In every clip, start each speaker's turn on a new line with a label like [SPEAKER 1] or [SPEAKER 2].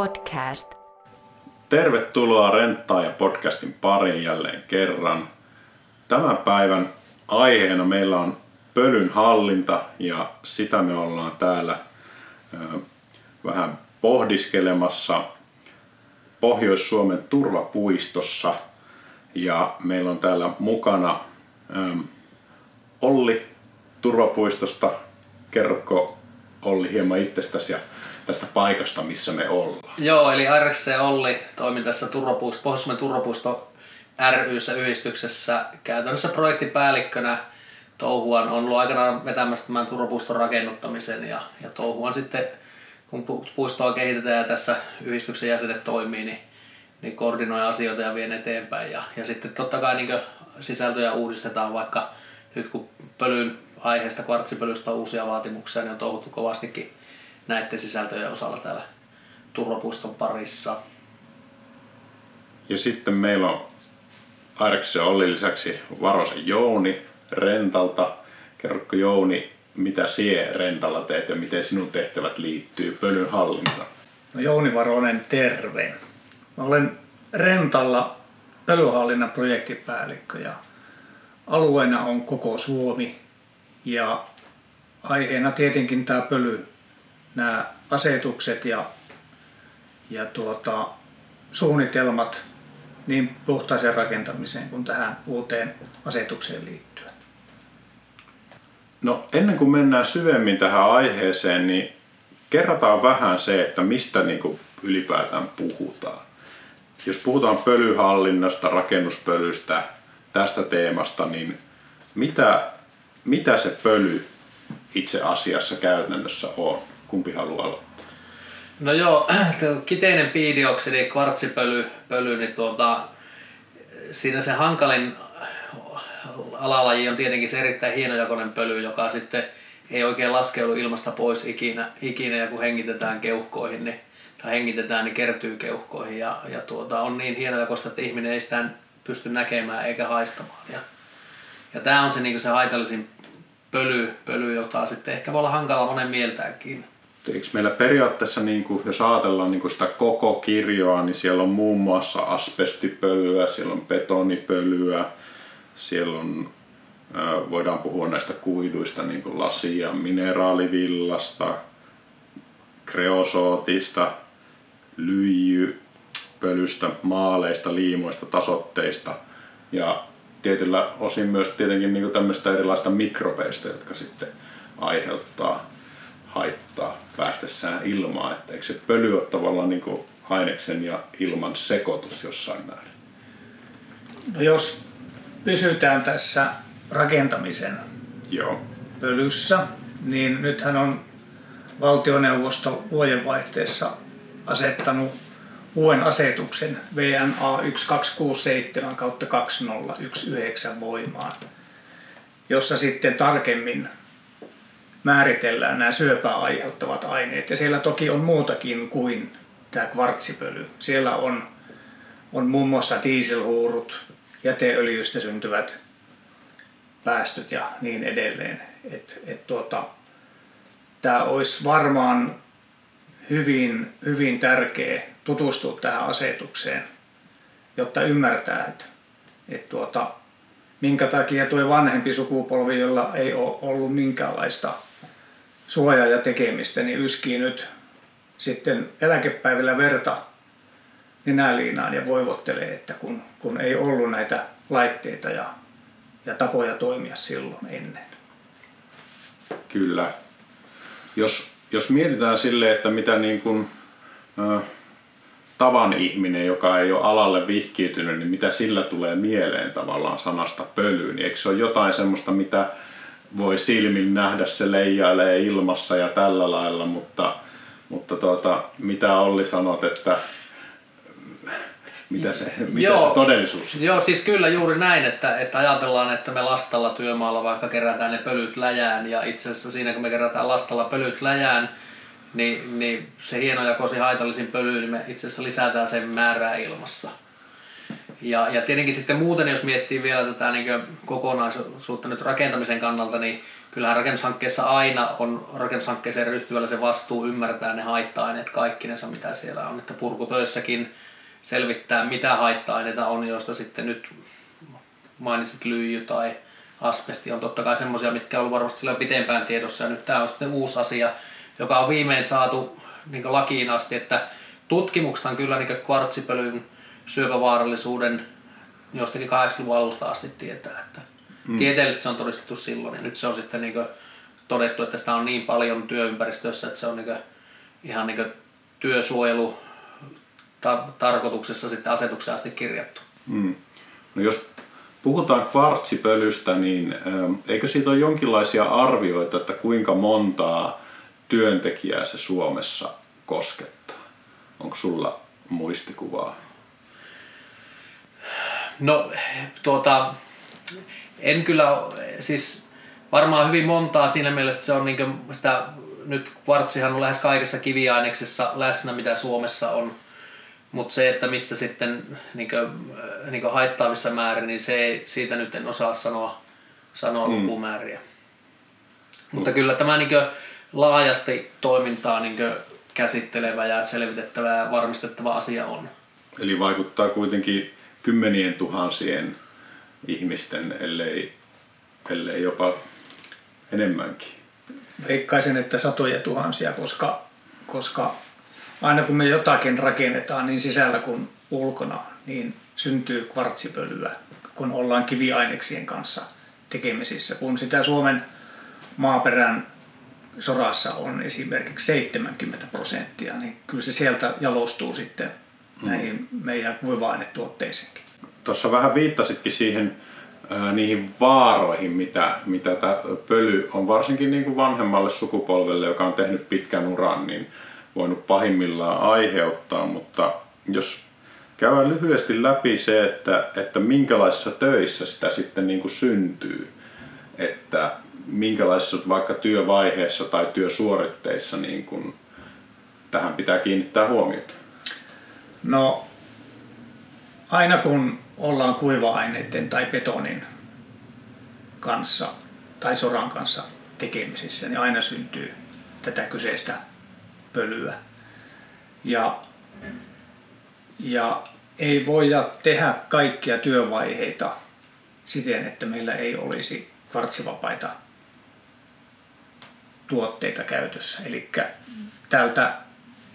[SPEAKER 1] podcast.
[SPEAKER 2] Tervetuloa Renttaa ja podcastin pariin jälleen kerran. Tämän päivän aiheena meillä on pölyn hallinta ja sitä me ollaan täällä vähän pohdiskelemassa Pohjois-Suomen turvapuistossa. Ja meillä on täällä mukana Olli turvapuistosta. Kerrotko Olli hieman itsestäsi ja tästä paikasta, missä me ollaan?
[SPEAKER 3] Joo, eli RC Olli toimin tässä turvapuisto, Pohjois-Suomen turvapuisto ryssä yhdistyksessä käytännössä projektipäällikkönä. Touhuan on ollut aikanaan vetämässä tämän turvapuiston rakennuttamisen ja, ja touhuan sitten, kun pu- puistoa kehitetään ja tässä yhdistyksen jäsenet toimii, niin, niin koordinoi asioita ja vien eteenpäin. Ja, ja sitten totta kai niin sisältöjä uudistetaan, vaikka nyt kun pölyn aiheesta, kvartsipölystä on uusia vaatimuksia, niin on touhuttu kovastikin näiden sisältöjen osalla täällä turvapuiston parissa.
[SPEAKER 2] Ja sitten meillä on Aireksen Olli lisäksi Varosen Jouni Rentalta. Kerrotko Jouni, mitä sie Rentalla teet ja miten sinun tehtävät liittyy pölyn hallintaan?
[SPEAKER 4] No Jouni Varonen, terve. Mä olen Rentalla pölyhallinnan projektipäällikkö ja alueena on koko Suomi ja aiheena tietenkin tämä pöly, nämä asetukset ja, ja tuota, suunnitelmat niin puhtaaseen rakentamiseen kuin tähän uuteen asetukseen liittyen.
[SPEAKER 2] No ennen kuin mennään syvemmin tähän aiheeseen, niin kerrataan vähän se, että mistä niin kuin ylipäätään puhutaan. Jos puhutaan pölyhallinnasta, rakennuspölystä, tästä teemasta, niin mitä, mitä se pöly itse asiassa käytännössä on? Kumpi haluaa aloittaa?
[SPEAKER 3] No joo, kiteinen piidioksidi, kvartsipöly, pöly, niin tuota, siinä se hankalin alalaji on tietenkin se erittäin hienojakoinen pöly, joka sitten ei oikein laskeudu ilmasta pois ikinä, ikinä ja kun hengitetään keuhkoihin, niin, tai hengitetään, niin kertyy keuhkoihin ja, ja tuota, on niin hienojakoista, että ihminen ei sitä pysty näkemään eikä haistamaan. Ja, ja tämä on se, niin se haitallisin pöly, pöly, jota sitten ehkä voi olla hankala monen mieltäänkin.
[SPEAKER 2] Eikö meillä periaatteessa, niin kuin, jos ajatellaan niin kuin sitä koko kirjoa, niin siellä on muun muassa asbestipölyä, siellä on betonipölyä, siellä on, voidaan puhua näistä kuiduista, niin kuin lasia, mineraalivillasta, kreosootista, lyijypölystä, maaleista, liimoista, tasotteista ja tietyllä osin myös tietenkin niin tämmöistä erilaista mikrobeista, jotka sitten aiheuttaa haittaa päästessään ilmaan. Että eikö se pöly ole tavallaan niin kuin aineksen ja ilman sekoitus jossain määrin?
[SPEAKER 4] No jos pysytään tässä rakentamisen
[SPEAKER 2] Joo.
[SPEAKER 4] pölyssä, niin nythän on valtioneuvosto vuodenvaihteessa asettanut uuden asetuksen VNA 1267 kautta 2019 voimaan, jossa sitten tarkemmin määritellään nämä syöpää aiheuttavat aineet. Ja siellä toki on muutakin kuin tämä kvartsipöly. Siellä on, on muun muassa dieselhuurut, jäteöljystä syntyvät päästöt ja niin edelleen. Et, et tuota, tämä olisi varmaan hyvin, hyvin tärkeä tutustua tähän asetukseen, jotta ymmärtää, että, että tuota, minkä takia tuo vanhempi sukupolvi, jolla ei ole ollut minkäänlaista suojaa ja tekemistä, niin yskii nyt sitten eläkepäivillä verta nenäliinaan ja voivottelee, että kun, kun ei ollut näitä laitteita ja, ja tapoja toimia silloin ennen.
[SPEAKER 2] Kyllä. Jos, jos mietitään sille, että mitä niin kuin, äh, tavan ihminen, joka ei ole alalle vihkiytynyt, niin mitä sillä tulee mieleen tavallaan sanasta pöly, niin eikö se ole jotain semmoista, mitä voi silmin nähdä, se leijailee ilmassa ja tällä lailla, mutta, mutta tuota, mitä Olli sanot, että mitä se, mitä
[SPEAKER 3] Joo.
[SPEAKER 2] se todellisuus
[SPEAKER 3] Joo, siis kyllä juuri näin, että, että ajatellaan, että me lastalla työmaalla vaikka kerätään ne pölyt läjään ja itse asiassa siinä kun me kerätään lastalla pölyt läjään, niin, niin se hienojakoisin haitallisin pöly, niin me itse asiassa lisätään sen määrää ilmassa. Ja, ja tietenkin sitten muuten, jos miettii vielä tätä niin kokonaisuutta nyt rakentamisen kannalta, niin kyllähän rakennushankkeessa aina on rakennushankkeeseen ryhtyvällä se vastuu ymmärtää ne haitta-aineet kaikkinensa, mitä siellä on. Että purkutöissäkin selvittää, mitä haitta-aineita on, joista sitten nyt mainitsit lyijy tai asbesti on totta kai semmoisia, mitkä on ollut varmasti sillä pitempään tiedossa. Ja nyt tämä on sitten uusi asia, joka on viimein saatu niin lakiin asti, että tutkimuksesta kyllä niin kvartsipölyn syöpävaarallisuuden jostakin 80-luvun alusta asti tietää, että mm. tieteellisesti se on todistettu silloin ja nyt se on sitten niin todettu, että sitä on niin paljon työympäristössä, että se on niin ihan niin työsuojelu tarkoituksessa sitten asetukseen asti kirjattu.
[SPEAKER 2] Mm. No jos puhutaan kvartsipölystä, niin eikö siitä ole jonkinlaisia arvioita, että kuinka montaa työntekijää se Suomessa koskettaa? Onko sulla muistikuvaa?
[SPEAKER 3] No, tuota, en kyllä, siis varmaan hyvin montaa siinä mielessä, se on niin sitä, nyt kvartsihan on lähes kaikessa kiviaineksessa läsnä, mitä Suomessa on. Mutta se, että missä sitten niin kuin, niin kuin haittaavissa määrin, niin se ei, siitä nyt en osaa sanoa, sanoa mm. lukumääriä. Mm. Mutta kyllä tämä niin kuin, laajasti toimintaa niin kuin, käsittelevä ja selvitettävä ja varmistettava asia on.
[SPEAKER 2] Eli vaikuttaa kuitenkin kymmenien tuhansien ihmisten, ellei, ellei jopa enemmänkin.
[SPEAKER 4] Veikkaisin, että satoja tuhansia, koska, koska aina kun me jotakin rakennetaan niin sisällä kuin ulkona, niin syntyy kvartsipölyä, kun ollaan kiviaineksien kanssa tekemisissä. Kun sitä Suomen maaperän sorassa on esimerkiksi 70 prosenttia, niin kyllä se sieltä jalostuu sitten näihin meidän kuiva-ainetuotteisiinkin.
[SPEAKER 2] Tuossa vähän viittasitkin siihen niihin vaaroihin, mitä, mitä tämä pöly on varsinkin niin kuin vanhemmalle sukupolvelle, joka on tehnyt pitkän uran, niin voinut pahimmillaan aiheuttaa, mutta jos käydään lyhyesti läpi se, että, että minkälaisissa töissä sitä sitten niin kuin syntyy, että minkälaisissa vaikka työvaiheessa tai työsuoritteissa niin kuin tähän pitää kiinnittää huomiota?
[SPEAKER 4] No, aina kun ollaan kuiva-aineiden tai betonin kanssa tai soran kanssa tekemisissä, niin aina syntyy tätä kyseistä pölyä. Ja, ja ei voida tehdä kaikkia työvaiheita siten, että meillä ei olisi kvartsivapaita tuotteita käytössä. Eli tältä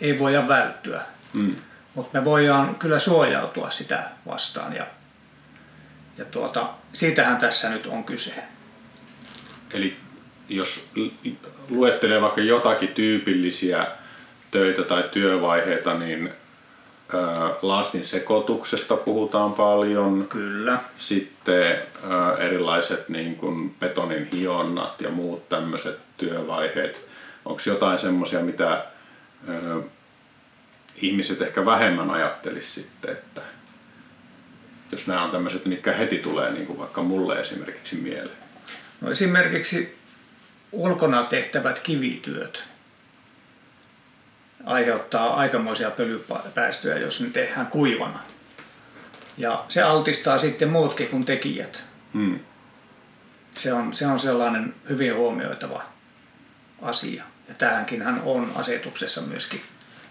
[SPEAKER 4] ei voida välttyä. Mm. Mutta me voidaan kyllä suojautua sitä vastaan ja, ja tuota, siitähän tässä nyt on kyse.
[SPEAKER 2] Eli jos luettelee vaikka jotakin tyypillisiä töitä tai työvaiheita, niin lastin sekoituksesta puhutaan paljon.
[SPEAKER 4] Kyllä.
[SPEAKER 2] Sitten erilaiset niin kuin betonin hionnat ja muut tämmöiset työvaiheet. Onko jotain semmoisia, mitä ihmiset ehkä vähemmän ajattelisi sitten, että jos nämä on tämmöiset, mitkä heti tulee niin kuin vaikka mulle esimerkiksi mieleen?
[SPEAKER 4] No esimerkiksi ulkona tehtävät kivityöt aiheuttaa aikamoisia pölypäästöjä, jos ne tehdään kuivana. Ja se altistaa sitten muutkin kuin tekijät. Hmm. Se, on, se on sellainen hyvin huomioitava asia. Ja tähänkin hän on asetuksessa myöskin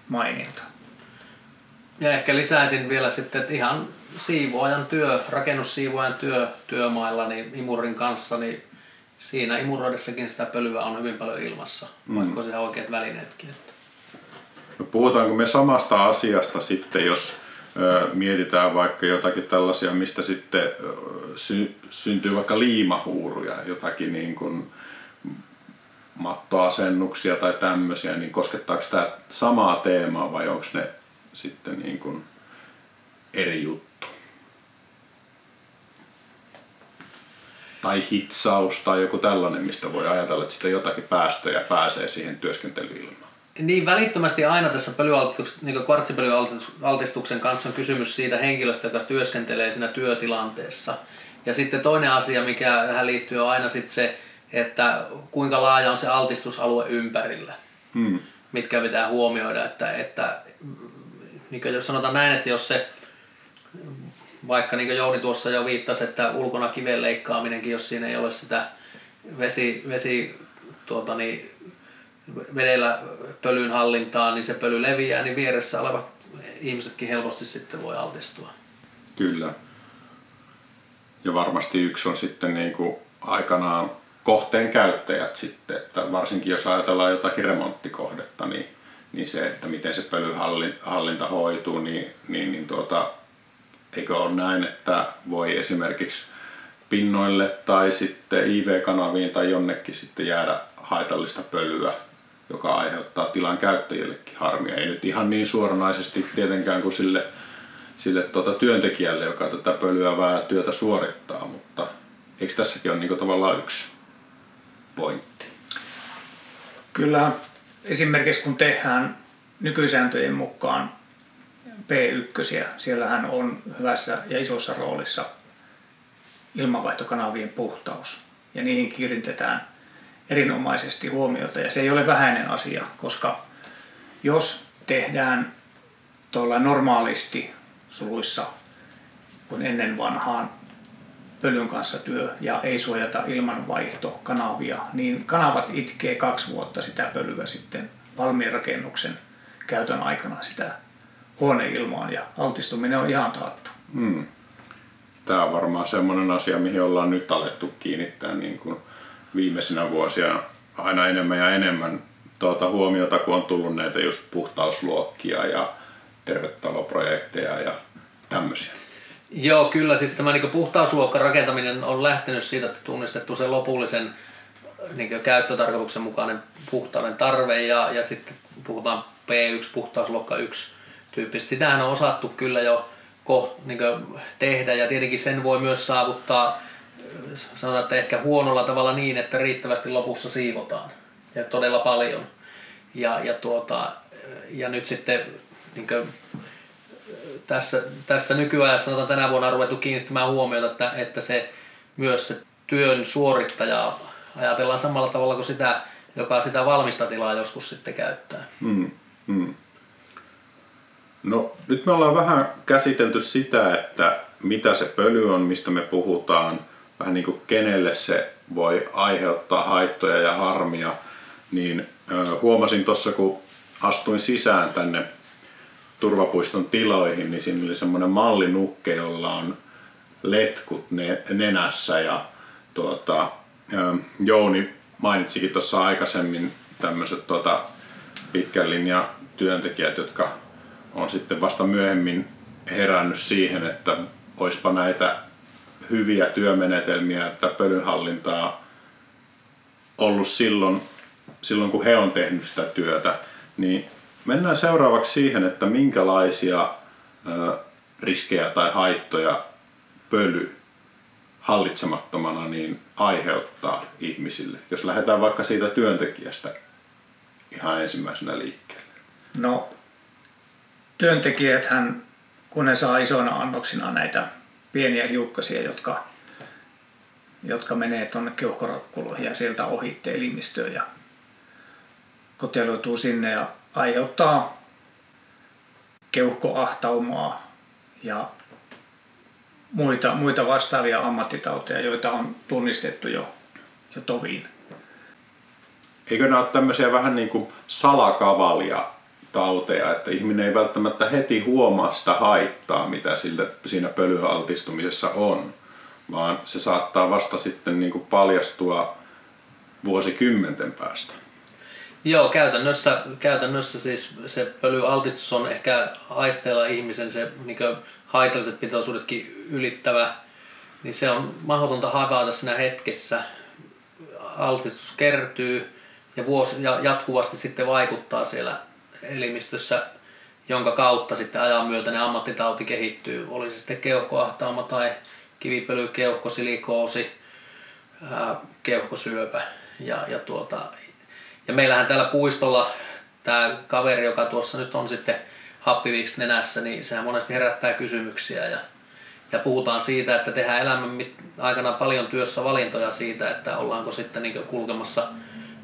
[SPEAKER 4] maininta.
[SPEAKER 3] Ja ehkä lisäisin vielä sitten, että ihan siivoajan työ, rakennussiivoajan työ työmailla niin imurin kanssa, niin siinä imuroidessakin sitä pölyä on hyvin paljon ilmassa, mm. vaikka on oikeat välineetkin.
[SPEAKER 2] No puhutaanko me samasta asiasta sitten, jos ö, mietitään vaikka jotakin tällaisia, mistä sitten sy- syntyy vaikka liimahuuruja, jotakin niin kuin mattoasennuksia tai tämmöisiä, niin koskettaako tämä samaa teemaa vai onko ne sitten niin kuin eri juttu? Tai hitsaus tai joku tällainen, mistä voi ajatella, että sitä jotakin päästöjä pääsee siihen työskentelyilmaan.
[SPEAKER 3] Niin välittömästi aina tässä niin kvartsipölyaltistuksen kanssa on kysymys siitä henkilöstä, joka työskentelee siinä työtilanteessa. Ja sitten toinen asia, mikä tähän liittyy, on aina sitten se, että kuinka laaja on se altistusalue ympärillä. Hmm. Mitkä pitää huomioida, että, että niin jos sanotaan näin, että jos se vaikka niin kuin Jouni tuossa jo viittasi, että ulkona kiven leikkaaminenkin, jos siinä ei ole sitä vesi, vesi tuota niin, vedellä pölyn hallintaa, niin se pöly leviää, niin vieressä olevat ihmisetkin helposti sitten voi altistua.
[SPEAKER 2] Kyllä. Ja varmasti yksi on sitten niin kuin aikanaan kohteen käyttäjät sitten, että varsinkin jos ajatellaan jotakin remonttikohdetta, niin, niin se, että miten se pölyhallinta hoituu, niin, niin, niin tuota, eikö ole näin, että voi esimerkiksi pinnoille tai sitten IV-kanaviin tai jonnekin sitten jäädä haitallista pölyä, joka aiheuttaa tilan käyttäjillekin harmia. Ei nyt ihan niin suoranaisesti tietenkään kuin sille, sille tuota työntekijälle, joka tätä pölyävää työtä suorittaa, mutta eikö tässäkin ole niin tavallaan yksi pointti?
[SPEAKER 4] Kyllä esimerkiksi kun tehdään nykysääntöjen mukaan P1, siellähän on hyvässä ja isossa roolissa ilmanvaihtokanavien puhtaus ja niihin kiinnitetään erinomaisesti huomiota ja se ei ole vähäinen asia, koska jos tehdään tuolla normaalisti suluissa kuin ennen vanhaan pölyn kanssa työ ja ei suojata ilmanvaihtokanavia, niin kanavat itkee kaksi vuotta sitä pölyä sitten valmiin rakennuksen käytön aikana sitä huoneilmaan ja altistuminen on ihan taattu. Hmm.
[SPEAKER 2] Tämä on varmaan sellainen asia, mihin ollaan nyt alettu kiinnittää niin kuin viimeisinä vuosina aina enemmän ja enemmän tuota huomiota, kun on tullut näitä just puhtausluokkia ja tervetaloprojekteja ja tämmöisiä.
[SPEAKER 3] Joo, kyllä. Siis tämä niin puhtausluokka rakentaminen on lähtenyt siitä, että tunnistettu sen lopullisen niin käyttötarkoituksen mukainen puhtauden tarve ja, ja sitten puhutaan P1, puhtausluokka 1 tyyppistä. Sitähän on osattu kyllä jo koht, niin tehdä ja tietenkin sen voi myös saavuttaa sanotaan, että ehkä huonolla tavalla niin, että riittävästi lopussa siivotaan ja todella paljon. Ja, ja, tuota, ja nyt sitten niin tässä, tässä nykyajassa sanotaan tänä vuonna on ruvettu kiinnittämään huomiota, että, että se myös se työn suorittaja ajatellaan samalla tavalla kuin sitä, joka sitä valmista tilaa joskus sitten käyttää. Mm, mm.
[SPEAKER 2] No nyt me ollaan vähän käsitelty sitä, että mitä se pöly on, mistä me puhutaan, vähän niin kuin kenelle se voi aiheuttaa haittoja ja harmia, niin huomasin tuossa kun astuin sisään tänne turvapuiston tiloihin, niin siinä oli semmoinen mallinukke, jolla on letkut nenässä ja tuota, Jouni mainitsikin tuossa aikaisemmin tämmöiset tuota, pitkän linjan työntekijät, jotka on sitten vasta myöhemmin herännyt siihen, että olisipa näitä hyviä työmenetelmiä, että pölynhallintaa ollut silloin, silloin, kun he on tehnyt sitä työtä, niin mennään seuraavaksi siihen, että minkälaisia riskejä tai haittoja pöly hallitsemattomana niin aiheuttaa ihmisille, jos lähdetään vaikka siitä työntekijästä ihan ensimmäisenä liikkeelle?
[SPEAKER 4] No työntekijät kun ne saa isoina annoksina näitä pieniä hiukkasia, jotka, jotka menee tuonne keuhkorakkuloihin ja sieltä ohitte elimistöön ja koteloituu sinne ja aiheuttaa keuhkoahtaumaa ja muita, muita vastaavia ammattitauteja, joita on tunnistettu jo, jo toviin.
[SPEAKER 2] Eikö nämä ole tämmöisiä vähän niin kuin salakavalia tauteja, että ihminen ei välttämättä heti huomaa sitä haittaa, mitä sille, siinä pölyaltistumisessa on, vaan se saattaa vasta sitten niin kuin paljastua vuosikymmenten päästä.
[SPEAKER 3] Joo, käytännössä, käytännössä siis se pölyaltistus on ehkä aisteella ihmisen se niin haitalliset pitoisuudetkin ylittävä, niin se on mahdotonta havaita siinä hetkessä. Altistus kertyy ja, vuosi, ja jatkuvasti sitten vaikuttaa siellä elimistössä, jonka kautta sitten ajan myötä ne ammattitauti kehittyy. Oli se sitten keuhkoahtauma tai kivipöly, keuhkosilikoosi, keuhkosyöpä. Ja, ja, tuota, ja meillähän täällä puistolla tämä kaveri, joka tuossa nyt on sitten happiviiksi nenässä, niin sehän monesti herättää kysymyksiä ja, ja puhutaan siitä, että tehdään elämän aikana paljon työssä valintoja siitä, että ollaanko sitten niin kulkemassa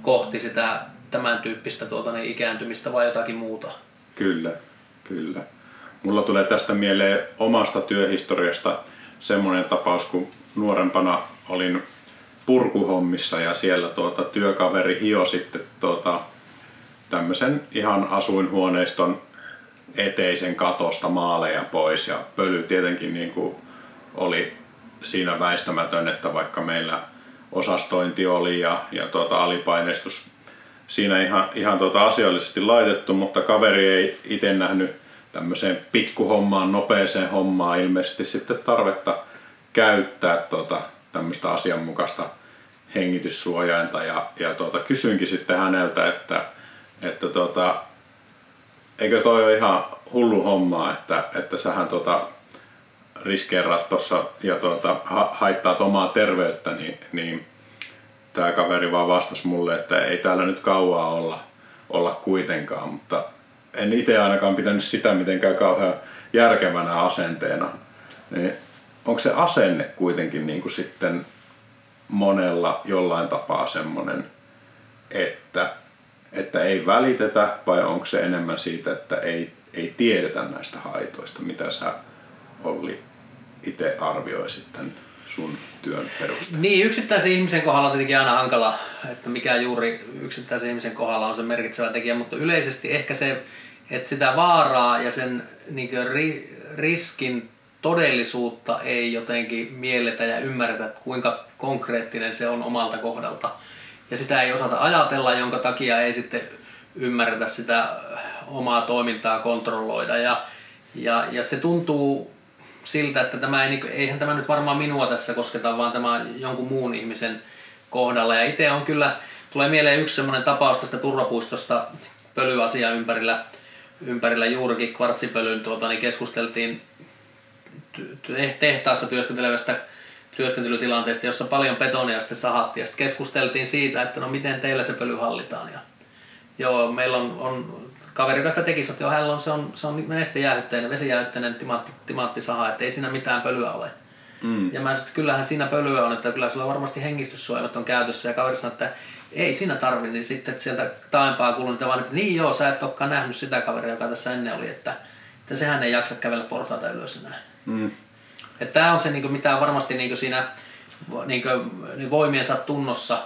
[SPEAKER 3] kohti sitä tämän tyyppistä tuota, niin ikääntymistä vai jotakin muuta.
[SPEAKER 2] Kyllä, kyllä. mulla tulee tästä mieleen omasta työhistoriasta semmoinen tapaus, kun nuorempana olin purkuhommissa ja siellä tuota, työkaveri hio sitten tuota, tämmöisen ihan asuinhuoneiston eteisen katosta maaleja pois. Ja pöly tietenkin niin kuin oli siinä väistämätön, että vaikka meillä osastointi oli ja, ja tuota, alipaineistus siinä ihan, ihan tuota asiallisesti laitettu, mutta kaveri ei itse nähnyt tämmöiseen pikkuhommaan, nopeeseen hommaan ilmeisesti sitten tarvetta käyttää tuota, tämmöistä asianmukaista hengityssuojainta ja, ja tuota, kysyinkin sitten häneltä, että, että tuota, eikö toi ole ihan hullu homma, että, että sähän tuota, riskeeraat tuossa ja tuota, ha- haittaat omaa terveyttä, niin, niin tämä kaveri vaan vastasi mulle, että ei täällä nyt kauaa olla, olla kuitenkaan, mutta en itse ainakaan pitänyt sitä mitenkään kauhean järkevänä asenteena. Niin onko se asenne kuitenkin niin kuin sitten monella jollain tapaa semmoinen, että, että ei välitetä vai onko se enemmän siitä, että ei, ei tiedetä näistä haitoista, mitä sä Olli itse arvioisit tämän sun työn perusteella?
[SPEAKER 3] Niin, yksittäisen ihmisen kohdalla on tietenkin aina hankala, että mikä juuri yksittäisen ihmisen kohdalla on se merkitsevä tekijä, mutta yleisesti ehkä se, että sitä vaaraa ja sen niin ri, riskin todellisuutta ei jotenkin mielletä ja ymmärretä, kuinka konkreettinen se on omalta kohdalta. Ja sitä ei osata ajatella, jonka takia ei sitten ymmärretä sitä omaa toimintaa kontrolloida. Ja, ja, ja se tuntuu siltä, että tämä ei, eihän tämä nyt varmaan minua tässä kosketa, vaan tämä jonkun muun ihmisen kohdalla. Ja itse on kyllä, tulee mieleen yksi sellainen tapaus tästä turvapuistosta pölyasia ympärillä, ympärillä juurikin kvartsipölyn, tuota, niin keskusteltiin tehtaassa työskentelevästä työskentelytilanteesta, jossa paljon betonia sitten sahattiin. Ja sitten keskusteltiin siitä, että no miten teillä se pöly hallitaan. Ja joo, meillä on, on kaveri, joka sitä teki, että hänellä on, se on, se on nestejäähytteinen, vesijäähytteinen timantti, timanttisaha, että ei siinä mitään pölyä ole. Mm. Ja mä sanoin, että kyllähän siinä pölyä on, että kyllä sulla varmasti hengistyssuojamat on käytössä. Ja kaveri sanoi, että ei siinä tarvi, niin sitten että sieltä taaempaa kuuluu niitä vaan, että niin joo, sä et olekaan nähnyt sitä kaveria, joka tässä ennen oli, että, että sehän ei jaksa kävellä portaita ylös enää. Mm. Että tämä on se, niin kuin, mitä varmasti niin kuin siinä niin kuin, niin voimiensa tunnossa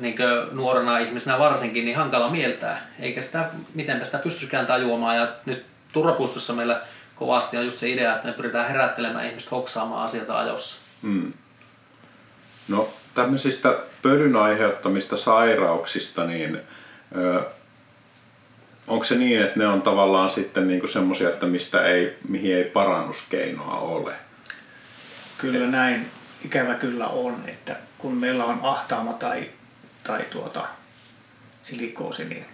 [SPEAKER 3] niin nuorena ihmisenä varsinkin, niin hankala mieltää. Eikä sitä, miten sitä pystyisikään tajuamaan. Ja nyt Turvapuistossa meillä kovasti on just se idea, että me pyritään herättelemään ihmiset hoksaamaan asioita ajossa. Hmm.
[SPEAKER 2] No tämmöisistä pölyn aiheuttamista sairauksista, niin ö, onko se niin, että ne on tavallaan sitten niinku semmoisia, että mistä ei, mihin ei parannuskeinoa ole?
[SPEAKER 4] Kyllä näin ikävä kyllä on, että kun meillä on ahtaama tai tai tuota, silikoosi, niin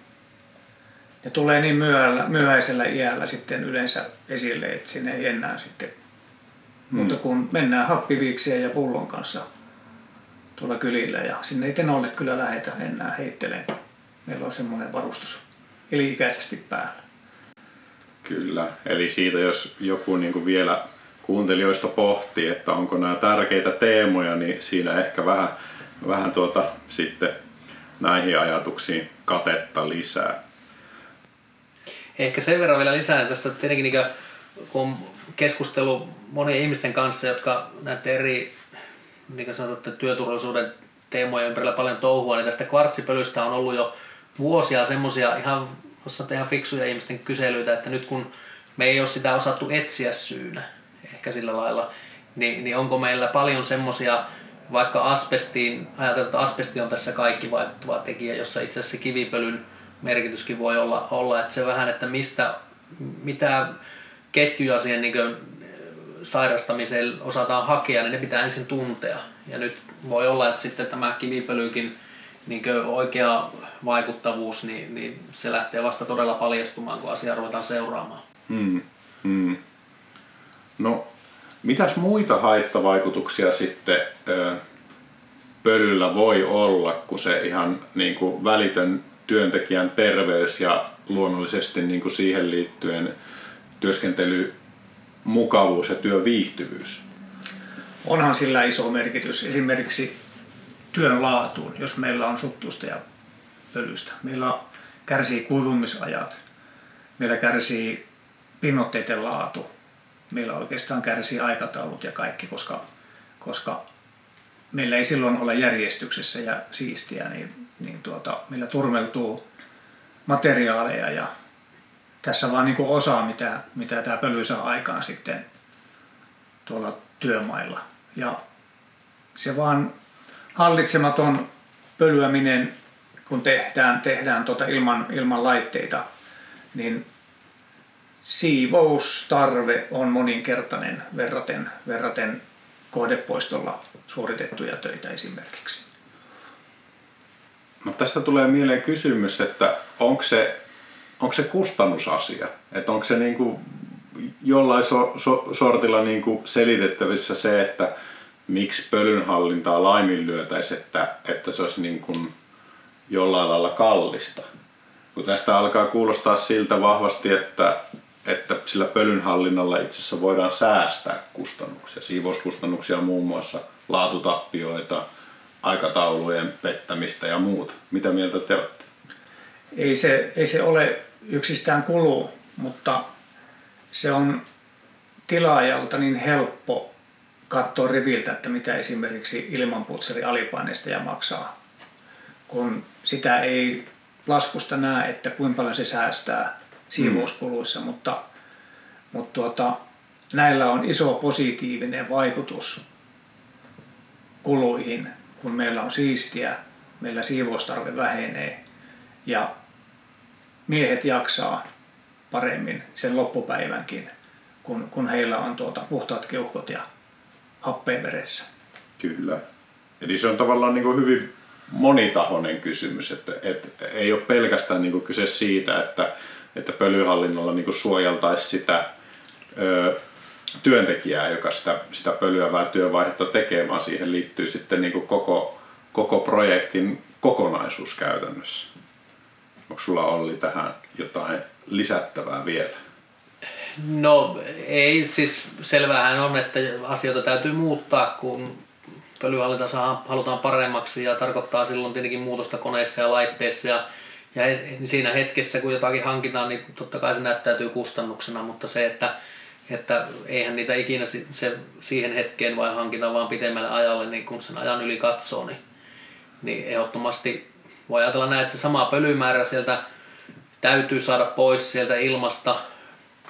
[SPEAKER 4] ne tulee niin myöhällä, myöhäisellä iällä sitten yleensä esille, että sinne ei enää sitten. Hmm. Mutta kun mennään happiviiksien ja pullon kanssa tuolla kylillä ja sinne ei tenolle kyllä lähetä enää heitteleen. Meillä on semmoinen varustus eli-ikäisesti päällä.
[SPEAKER 2] Kyllä, eli siitä jos joku niin kuin vielä kuuntelijoista pohtii, että onko nämä tärkeitä teemoja, niin siinä ehkä vähän vähän tuota sitten näihin ajatuksiin katetta lisää.
[SPEAKER 3] Ehkä sen verran vielä lisää tässä tietenkin niin kun keskustelu monien ihmisten kanssa, jotka näiden eri niin sanotaan, työturvallisuuden teemojen ympärillä paljon touhua, niin tästä kvartsipölystä on ollut jo vuosia semmoisia ihan, ihan fiksuja ihmisten kyselyitä, että nyt kun me ei ole sitä osattu etsiä syynä, ehkä sillä lailla, niin, niin onko meillä paljon semmoisia vaikka asbestiin, ajatellaan, että asbesti on tässä kaikki vaikuttava tekijä, jossa itse asiassa kivipölyn merkityskin voi olla, olla että se vähän, että mistä, mitä ketjuja siihen niin sairastamiseen osataan hakea, niin ne pitää ensin tuntea. Ja nyt voi olla, että sitten tämä kivipölykin niin oikea vaikuttavuus, niin, niin se lähtee vasta todella paljastumaan, kun asiaa ruvetaan seuraamaan. Hmm. Hmm.
[SPEAKER 2] No Mitäs muita haittavaikutuksia sitten ö, pölyllä voi olla, kun se ihan niin kuin välitön työntekijän terveys ja luonnollisesti niin kuin siihen liittyen työskentely mukavuus ja työviihtyvyys?
[SPEAKER 4] Onhan sillä iso merkitys esimerkiksi työn laatuun, jos meillä on suttusta ja pölystä. Meillä kärsii kuivumisajat, meillä kärsii pinnoitteiden laatu. Meillä oikeastaan kärsii aikataulut ja kaikki, koska, koska meillä ei silloin ole järjestyksessä ja siistiä, niin, niin tuota, meillä turmeltuu materiaaleja ja tässä vaan niin osa, mitä, mitä tämä pöly saa aikaan sitten tuolla työmailla. Ja se vaan hallitsematon pölyäminen, kun tehdään, tehdään tuota ilman, ilman laitteita, niin siivoustarve on moninkertainen verraten, verraten kohdepoistolla suoritettuja töitä esimerkiksi.
[SPEAKER 2] No tästä tulee mieleen kysymys, että onko se, onko se kustannusasia? Että onko se niin kuin jollain so, so, sortilla niin kuin selitettävissä se, että miksi pölynhallintaa laiminlyötäisi, että, että se olisi niin kuin jollain lailla kallista. Kun tästä alkaa kuulostaa siltä vahvasti, että, että sillä pölynhallinnalla itse asiassa voidaan säästää kustannuksia, siivouskustannuksia muun muassa, laatutappioita, aikataulujen pettämistä ja muuta. Mitä mieltä te olette?
[SPEAKER 4] Ei se, ei se ole yksistään kulu, mutta se on tilaajalta niin helppo katsoa riviltä, että mitä esimerkiksi ilmanputseri alipaineista ja maksaa, kun sitä ei laskusta näe, että kuinka paljon se säästää siivouskuluissa, mm. mutta, mutta tuota, näillä on iso positiivinen vaikutus kuluihin, kun meillä on siistiä, meillä siivoustarve vähenee ja miehet jaksaa paremmin sen loppupäivänkin, kun, kun heillä on tuota puhtaat keuhkot ja happea veressä.
[SPEAKER 2] Kyllä. Eli se on tavallaan niin kuin hyvin monitahoinen kysymys, että, että ei ole pelkästään niin kuin kyse siitä, että, että pölyhallinnolla niin kuin suojeltaisiin sitä ö, työntekijää, joka sitä, sitä pölyävää työvaihetta tekee, vaan siihen liittyy sitten niin kuin koko, koko projektin kokonaisuus käytännössä. Onko sulla Olli tähän jotain lisättävää vielä?
[SPEAKER 3] No ei, siis selvähän on, että asioita täytyy muuttaa, kun pölyhallinta saa, halutaan paremmaksi ja tarkoittaa silloin tietenkin muutosta koneissa ja laitteissa ja, ja siinä hetkessä kun jotakin hankitaan, niin totta kai se näyttäytyy kustannuksena, mutta se, että, että eihän niitä ikinä se, siihen hetkeen vai hankita vaan pitemmälle ajalle, niin kun sen ajan yli katsoo, niin, niin ehdottomasti voi ajatella näin, että se sama pölymäärä sieltä täytyy saada pois sieltä ilmasta.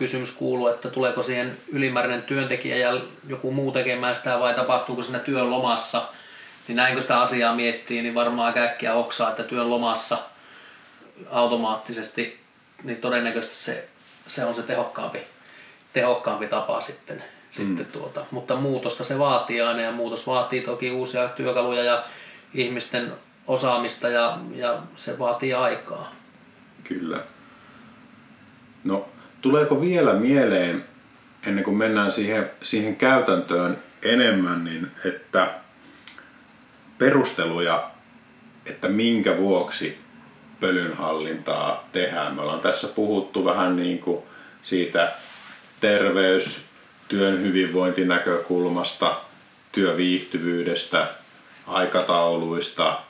[SPEAKER 3] Kysymys kuuluu, että tuleeko siihen ylimääräinen työntekijä ja joku muu tekemään sitä vai tapahtuuko siinä työn lomassa. Niin näin kun sitä asiaa miettii, niin varmaan aika äkkiä oksaa, että työn lomassa automaattisesti, niin todennäköisesti se, se on se tehokkaampi, tehokkaampi tapa sitten. Mm. sitten tuota. Mutta muutosta se vaatii aina ja muutos vaatii toki uusia työkaluja ja ihmisten osaamista ja, ja se vaatii aikaa.
[SPEAKER 2] Kyllä. No, tuleeko vielä mieleen, ennen kuin mennään siihen, siihen käytäntöön enemmän, niin että perusteluja, että minkä vuoksi pölynhallintaa tehdään. Me ollaan tässä puhuttu vähän niin kuin siitä terveys, työn hyvinvointinäkökulmasta, työviihtyvyydestä, aikatauluista,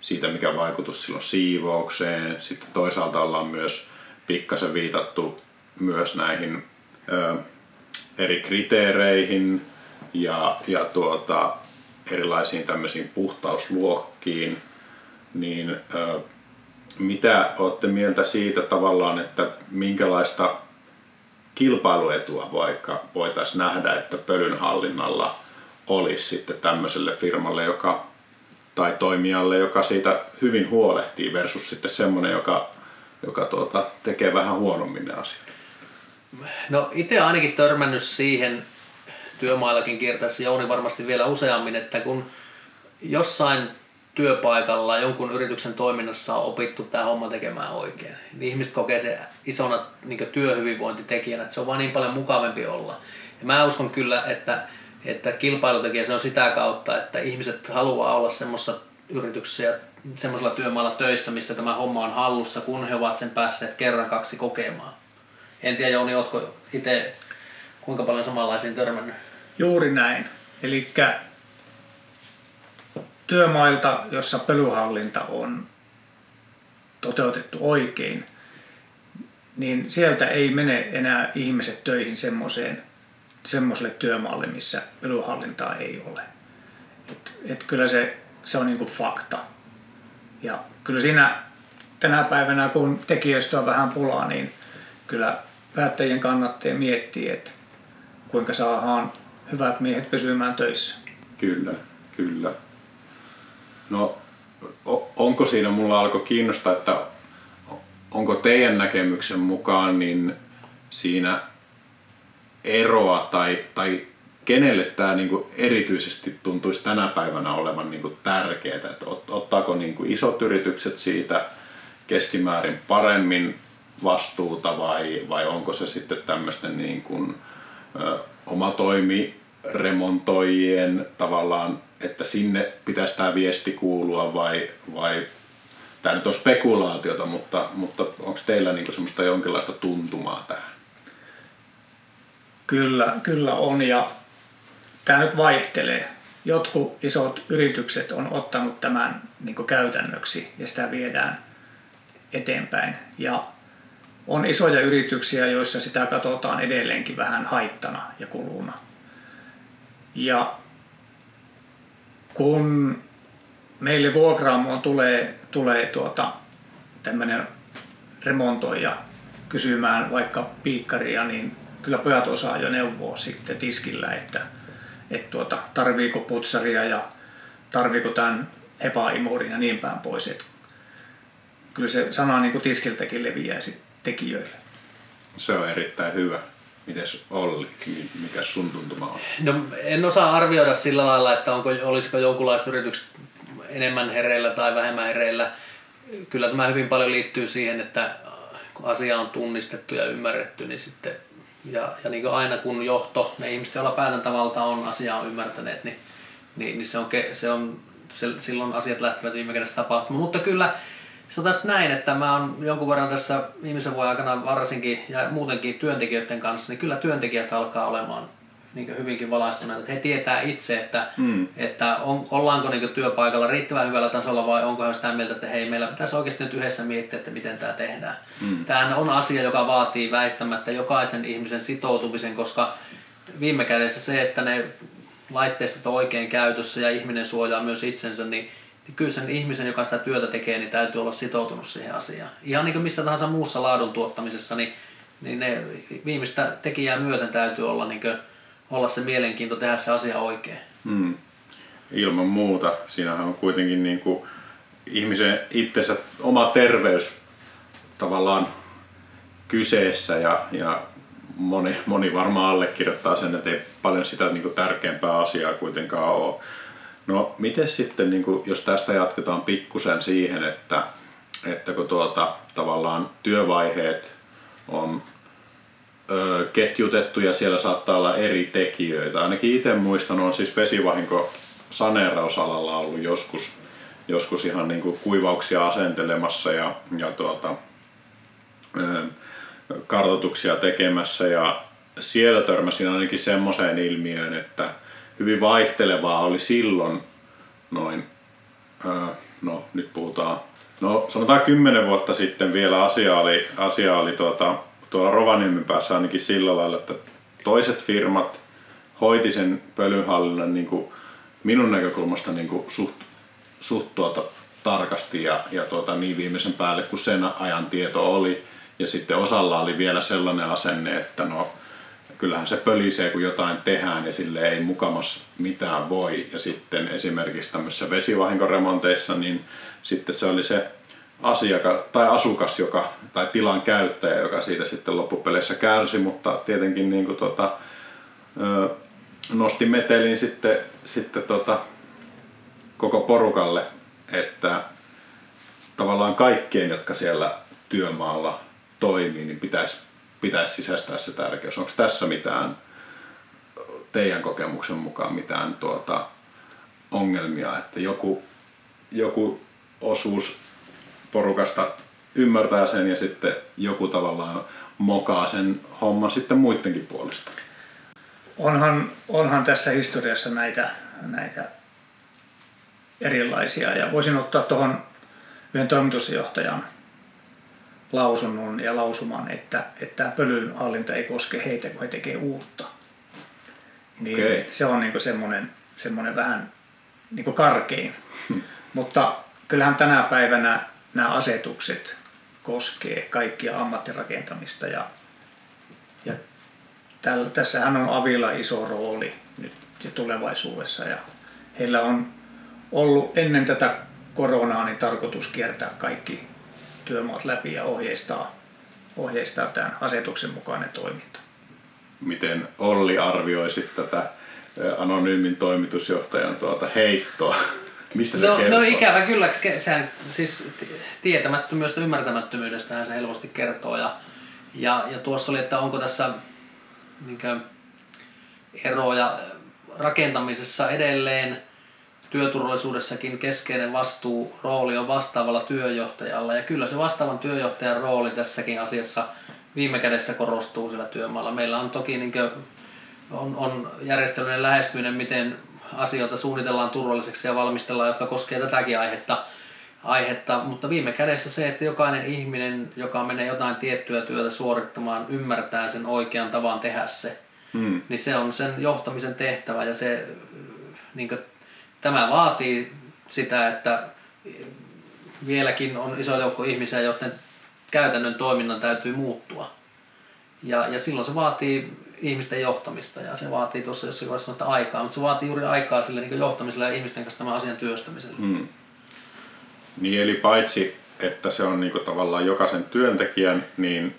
[SPEAKER 2] siitä, mikä vaikutus sillä on siivoukseen. Sitten toisaalta ollaan myös pikkasen viitattu myös näihin ö, eri kriteereihin ja, ja tuota, erilaisiin tämmöisiin puhtausluokkiin, niin ö, mitä olette mieltä siitä tavallaan, että minkälaista kilpailuetua vaikka voitaisiin nähdä, että pölynhallinnalla olisi sitten tämmöiselle firmalle, joka tai toimijalle, joka siitä hyvin huolehtii versus sitten semmoinen, joka, joka tuota, tekee vähän huonommin ne asiat?
[SPEAKER 3] No itse ainakin törmännyt siihen työmaillakin kiertäessä Jouni varmasti vielä useammin, että kun jossain työpaikalla jonkun yrityksen toiminnassa on opittu tämä homma tekemään oikein, niin ihmiset kokee se isona niin työhyvinvointitekijänä, että se on vaan niin paljon mukavampi olla. Ja mä uskon kyllä, että että kilpailutekijä se on sitä kautta, että ihmiset haluaa olla semmoisessa yrityksessä ja semmoisella työmaalla töissä, missä tämä homma on hallussa, kun he ovat sen päässeet kerran kaksi kokemaan. En tiedä Jouni, oletko itse kuinka paljon samanlaisiin törmännyt?
[SPEAKER 4] Juuri näin. Eli työmailta, jossa pölyhallinta on toteutettu oikein, niin sieltä ei mene enää ihmiset töihin semmoiseen, semmoiselle työmaalle, missä pölyhallintaa ei ole. Et, et kyllä se, se on niinku fakta. Ja kyllä siinä tänä päivänä, kun tekijöistä on vähän pulaa, niin kyllä päättäjien kannattaa miettiä, että kuinka saadaan hyvät miehet pysymään töissä.
[SPEAKER 2] Kyllä, kyllä. No, onko siinä, mulla alkoi kiinnostaa, että onko teidän näkemyksen mukaan niin siinä eroa tai, tai kenelle tämä niinku erityisesti tuntuisi tänä päivänä olevan niinku tärkeää? Että ottaako niinku isot yritykset siitä keskimäärin paremmin vastuuta vai, vai onko se sitten tämmöisten niin kuin, ö, omatoimiremontoijien tavallaan, että sinne pitäisi tämä viesti kuulua vai, vai tämä nyt on spekulaatiota, mutta, mutta onko teillä niin semmoista jonkinlaista tuntumaa tähän?
[SPEAKER 4] Kyllä, kyllä on ja tämä nyt vaihtelee. Jotkut isot yritykset on ottanut tämän niin käytännöksi ja sitä viedään eteenpäin. Ja on isoja yrityksiä, joissa sitä katsotaan edelleenkin vähän haittana ja kuluna. Ja kun meille vuokraamoon tulee, tulee tuota, tämmöinen remontoija kysymään vaikka piikkaria, niin kyllä pojat osaa jo neuvoa sitten tiskillä, että, että tuota, tarviiko putsaria ja tarviiko tämän epaimurin ja niin päin pois. Että kyllä se sana niin kuin tiskiltäkin leviää tekijöille.
[SPEAKER 2] Se on erittäin hyvä. Mites Olli, mikä sun tuntuma on?
[SPEAKER 3] No, en osaa arvioida sillä lailla, että onko, olisiko jonkunlaiset yritykset enemmän hereillä tai vähemmän hereillä. Kyllä tämä hyvin paljon liittyy siihen, että kun asia on tunnistettu ja ymmärretty, niin sitten ja, ja niin kuin aina kun johto, ne ihmiset, joilla päätäntävalta on asiaa ymmärtäneet, niin, niin, niin se on, se on se, silloin asiat lähtevät viime kädessä tapahtumaan. Mutta kyllä sanotaan näin, että mä oon jonkun verran tässä viimeisen vuoden aikana varsinkin ja muutenkin työntekijöiden kanssa, niin kyllä työntekijät alkaa olemaan niin hyvinkin valaistuneita. Että he tietää itse, että, mm. että on, ollaanko niin työpaikalla riittävän hyvällä tasolla vai onko he sitä mieltä, että hei, meillä pitäisi oikeasti nyt yhdessä miettiä, että miten tämä tehdään. Mm. Tämä on asia, joka vaatii väistämättä jokaisen ihmisen sitoutumisen, koska viime kädessä se, että ne laitteistot on oikein käytössä ja ihminen suojaa myös itsensä, niin kyllä sen ihmisen, joka sitä työtä tekee, niin täytyy olla sitoutunut siihen asiaan. Ihan niin kuin missä tahansa muussa laadun tuottamisessa, niin, niin ne viimeistä tekijää myöten täytyy olla, niin kuin, olla se mielenkiinto tehdä se asia oikein.
[SPEAKER 2] Mm. Ilman muuta. Siinähän on kuitenkin niin kuin ihmisen itsensä oma terveys tavallaan kyseessä ja, ja moni, moni varmaan allekirjoittaa sen, että ei paljon sitä niin kuin tärkeämpää asiaa kuitenkaan ole. No miten sitten, niin kuin, jos tästä jatketaan pikkusen siihen, että, että kun tuota, tavallaan työvaiheet on ö, ketjutettu ja siellä saattaa olla eri tekijöitä. Ainakin itse muistan, on siis vesivahinko saneerausalalla ollut joskus, joskus ihan niin kuin kuivauksia asentelemassa ja, ja tuota, ö, kartoituksia tekemässä ja siellä törmäsin ainakin semmoiseen ilmiöön, että hyvin vaihtelevaa oli silloin noin, no nyt puhutaan, no sanotaan kymmenen vuotta sitten vielä asia oli, asia oli tuota, tuolla Rovaniemen päässä ainakin sillä lailla, että toiset firmat hoiti sen pölyhallinnan niin kuin minun näkökulmasta niin kuin suht, suht tuota, tarkasti ja, ja tuota, niin viimeisen päälle kun sen ajan tieto oli. Ja sitten osalla oli vielä sellainen asenne, että no kyllähän se pölisee, kun jotain tehdään ja sille ei mukamas mitään voi. Ja sitten esimerkiksi tämmöisissä vesivahinkoremonteissa, niin sitten se oli se asiakas tai asukas, joka, tai tilan käyttäjä, joka siitä sitten loppupeleissä kärsi, mutta tietenkin niin kuin tota, nosti metelin sitten, sitten tota, koko porukalle, että tavallaan kaikkien, jotka siellä työmaalla toimii, niin pitäisi pitäisi sisäistää se tärkeys. Onko tässä mitään teidän kokemuksen mukaan mitään tuota, ongelmia, että joku, joku osuus porukasta ymmärtää sen ja sitten joku tavallaan mokaa sen homman sitten muidenkin puolesta?
[SPEAKER 4] Onhan, onhan tässä historiassa näitä, näitä erilaisia ja voisin ottaa tuohon yhden toimitusjohtajan lausunnon ja lausuman, että, että tämä pölyn hallinta ei koske heitä, kun he tekee uutta. Niin
[SPEAKER 2] Okei.
[SPEAKER 4] se on niin semmoinen, semmoinen vähän niin karkein. Mutta kyllähän tänä päivänä nämä asetukset koskee kaikkia ammattirakentamista ja, ja tällä, tässähän on Avilla iso rooli nyt ja tulevaisuudessa ja heillä on ollut ennen tätä koronaa niin tarkoitus kiertää kaikki työmaat läpi ja ohjeistaa, ohjeistaa tämän asetuksen mukainen toiminta.
[SPEAKER 2] Miten Olli arvioisi tätä anonyymin toimitusjohtajan tuota heittoa? Mistä se
[SPEAKER 3] No,
[SPEAKER 2] kertoo?
[SPEAKER 3] no ikävä kyllä, sehän siis tietämättömyydestä, ymmärtämättömyydestähän se helposti kertoo. Ja, ja, ja tuossa oli, että onko tässä niinkö, eroja rakentamisessa edelleen työturvallisuudessakin keskeinen vastuu, rooli on vastaavalla työjohtajalla. Ja kyllä se vastaavan työjohtajan rooli tässäkin asiassa viime kädessä korostuu sillä työmaalla. Meillä on toki niin on, on järjestelmän lähestyminen, miten asioita suunnitellaan turvalliseksi ja valmistellaan, jotka koskee tätäkin aihetta, aihetta. Mutta viime kädessä se, että jokainen ihminen, joka menee jotain tiettyä työtä suorittamaan, ymmärtää sen oikean tavan tehdä se.
[SPEAKER 2] Mm.
[SPEAKER 3] Niin se on sen johtamisen tehtävä ja se, niin kuin, tämä vaatii sitä, että vieläkin on iso joukko ihmisiä, joiden käytännön toiminnan täytyy muuttua. Ja, ja silloin se vaatii ihmisten johtamista ja se vaatii tuossa jossain vaiheessa sanottu aikaa, mutta se vaatii juuri aikaa sille niin johtamiselle ja ihmisten kanssa tämän asian työstämiselle.
[SPEAKER 2] Mm. Niin eli paitsi, että se on niinku tavallaan jokaisen työntekijän, niin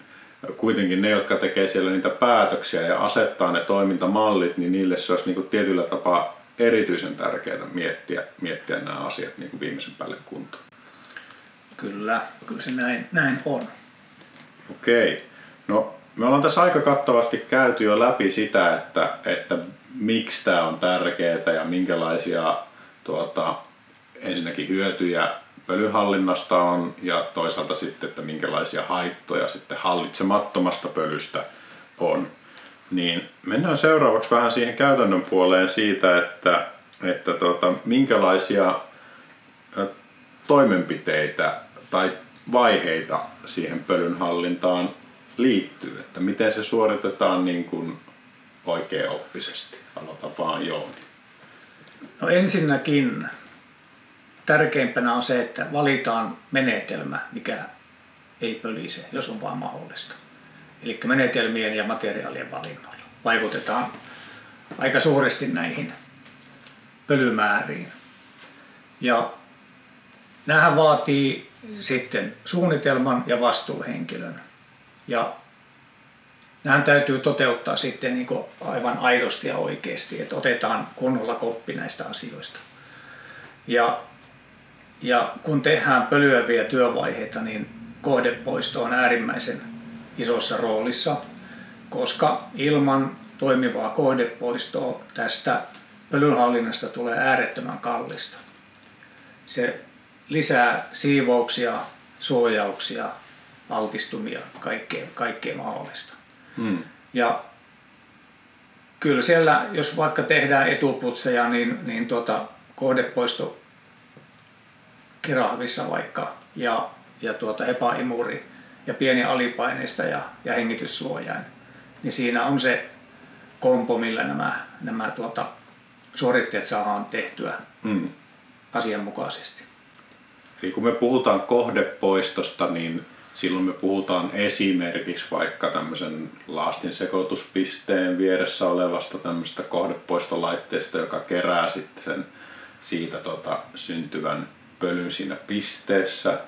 [SPEAKER 2] kuitenkin ne, jotka tekee siellä niitä päätöksiä ja asettaa ne toimintamallit, niin niille se olisi niinku tietyllä tapaa erityisen tärkeää miettiä, miettiä nämä asiat niinku viimeisen päälle kuntoon.
[SPEAKER 4] Kyllä, kyllä se näin, näin on.
[SPEAKER 2] Okei. No me ollaan tässä aika kattavasti käyty jo läpi sitä, että, että miksi tämä on tärkeää ja minkälaisia tuota, ensinnäkin hyötyjä pölyhallinnasta on ja toisaalta sitten, että minkälaisia haittoja sitten hallitsemattomasta pölystä on. Niin mennään seuraavaksi vähän siihen käytännön puoleen siitä, että, että tuota, minkälaisia toimenpiteitä tai vaiheita siihen pölyn hallintaan liittyy, että miten se suoritetaan niin kuin oikein oppisesti. Aloita vaan Jouni.
[SPEAKER 4] No ensinnäkin tärkeimpänä on se, että valitaan menetelmä, mikä ei pölise, jos on vaan mahdollista. Eli menetelmien ja materiaalien valinnoilla vaikutetaan aika suuresti näihin pölymääriin. Ja Nämähän vaatii sitten suunnitelman ja vastuuhenkilön. Ja nämähän täytyy toteuttaa sitten niin aivan aidosti ja oikeasti, että otetaan kunnolla koppi näistä asioista. Ja, ja kun tehdään pölyäviä työvaiheita, niin kohdepoisto on äärimmäisen isossa roolissa, koska ilman toimivaa kohdepoistoa tästä pölynhallinnasta tulee äärettömän kallista. Se lisää siivouksia, suojauksia, altistumia, kaikkea, kaikkea mahdollista.
[SPEAKER 2] Hmm.
[SPEAKER 4] Ja kyllä siellä, jos vaikka tehdään etuputseja, niin, niin tuota, kohdepoisto kirahvissa vaikka ja, ja tuota hepaimuri ja pieni alipaineista ja, ja hengityssuojain, niin siinä on se kompo, millä nämä, nämä tuota, suoritteet saadaan tehtyä
[SPEAKER 2] Hmm.
[SPEAKER 4] asianmukaisesti.
[SPEAKER 2] Eli kun me puhutaan kohdepoistosta, niin silloin me puhutaan esimerkiksi vaikka tämmöisen laastin sekoituspisteen vieressä olevasta tämmöisestä kohdepoistolaitteesta, joka kerää sitten sen siitä tota, syntyvän pölyn siinä pisteessä,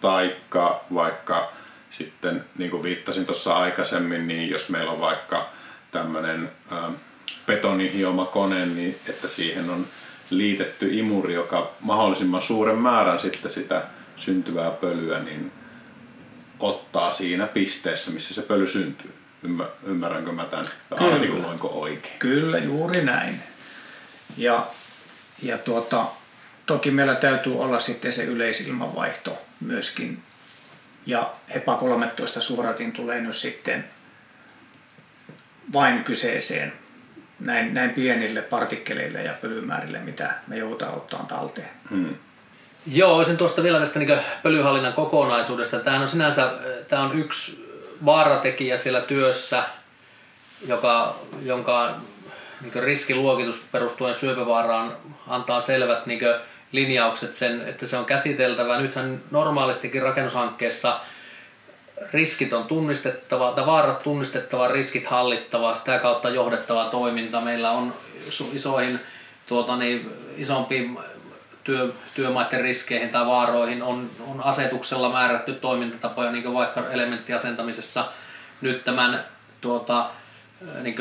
[SPEAKER 2] taikka vaikka sitten, niin kuin viittasin tuossa aikaisemmin, niin jos meillä on vaikka tämmöinen betonihiomakone, niin että siihen on liitetty imuri, joka mahdollisimman suuren määrän sitten sitä syntyvää pölyä niin ottaa siinä pisteessä, missä se pöly syntyy. Ymmär, ymmärränkö mä tämän?
[SPEAKER 4] Kyllä.
[SPEAKER 2] Artikuloinko oikein?
[SPEAKER 4] Kyllä, juuri näin. Ja, ja tuota, toki meillä täytyy olla sitten se yleisilmanvaihto myöskin. Ja HEPA 13 suoratin tulee nyt sitten vain kyseeseen näin, näin pienille partikkeleille ja pölymäärille, mitä me joudutaan ottaa talteen.
[SPEAKER 2] Hmm.
[SPEAKER 3] Joo, olisin tuosta vielä tästä niin pölyhallinnan kokonaisuudesta. Tämähän on sinänsä tämä on yksi vaaratekijä siellä työssä, joka, jonka niin riskiluokitus perustuen syöpävaaraan antaa selvät niin linjaukset sen, että se on käsiteltävä. Nythän normaalistikin rakennushankkeessa riskit on tunnistettava, tai vaarat tunnistettava, riskit hallittava, sitä kautta johdettava toiminta. Meillä on isoihin, tuota, niin, isompiin työ, työmaiden riskeihin tai vaaroihin on, on asetuksella määrätty toimintatapoja, niin kuin vaikka elementtiasentamisessa nyt tämän tuota, niin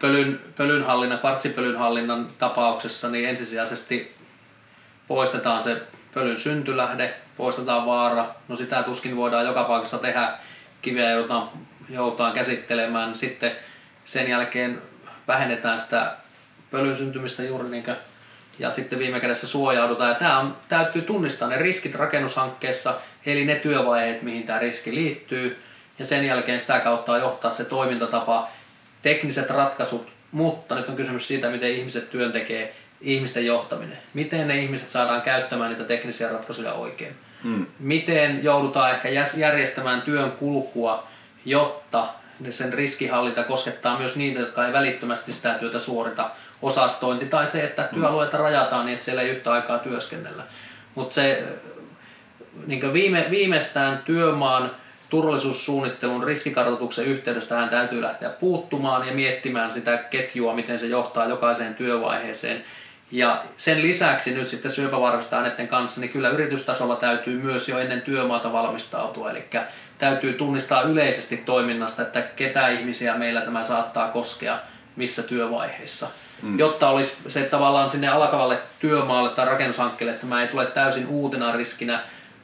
[SPEAKER 3] pölyn, pölynhallinnan, kvartsipölynhallinnan tapauksessa niin ensisijaisesti poistetaan se pölyn syntylähde, poistetaan vaara. No sitä tuskin voidaan joka paikassa tehdä, kiveä joudutaan, joudutaan käsittelemään. Sitten sen jälkeen vähennetään sitä pölyn syntymistä juuri niin kuin, ja sitten viime kädessä suojaudutaan. Ja tämä on, täytyy tunnistaa ne riskit rakennushankkeessa, eli ne työvaiheet, mihin tämä riski liittyy. Ja sen jälkeen sitä kautta johtaa se toimintatapa, tekniset ratkaisut, mutta nyt on kysymys siitä, miten ihmiset työn tekee, ihmisten johtaminen. Miten ne ihmiset saadaan käyttämään niitä teknisiä ratkaisuja oikein. Hmm. Miten joudutaan ehkä järjestämään työn kulkua, jotta sen riskihallinta koskettaa myös niitä, jotka ei välittömästi sitä työtä suorita. Osastointi tai se, että hmm. työalueita rajataan niin, että siellä ei yhtä aikaa työskennellä. Mutta se niin viime, viimeistään työmaan turvallisuussuunnittelun riskikartoituksen yhteydessä tähän täytyy lähteä puuttumaan ja miettimään sitä ketjua, miten se johtaa jokaiseen työvaiheeseen. Ja sen lisäksi nyt sitten syöpävaarallisten aineiden kanssa, niin kyllä yritystasolla täytyy myös jo ennen työmaata valmistautua. Eli täytyy tunnistaa yleisesti toiminnasta, että ketä ihmisiä meillä tämä saattaa koskea missä työvaiheessa. Mm. Jotta olisi se tavallaan sinne alkavalle työmaalle tai rakennushankkeelle, että tämä ei tule täysin uutena riskinä,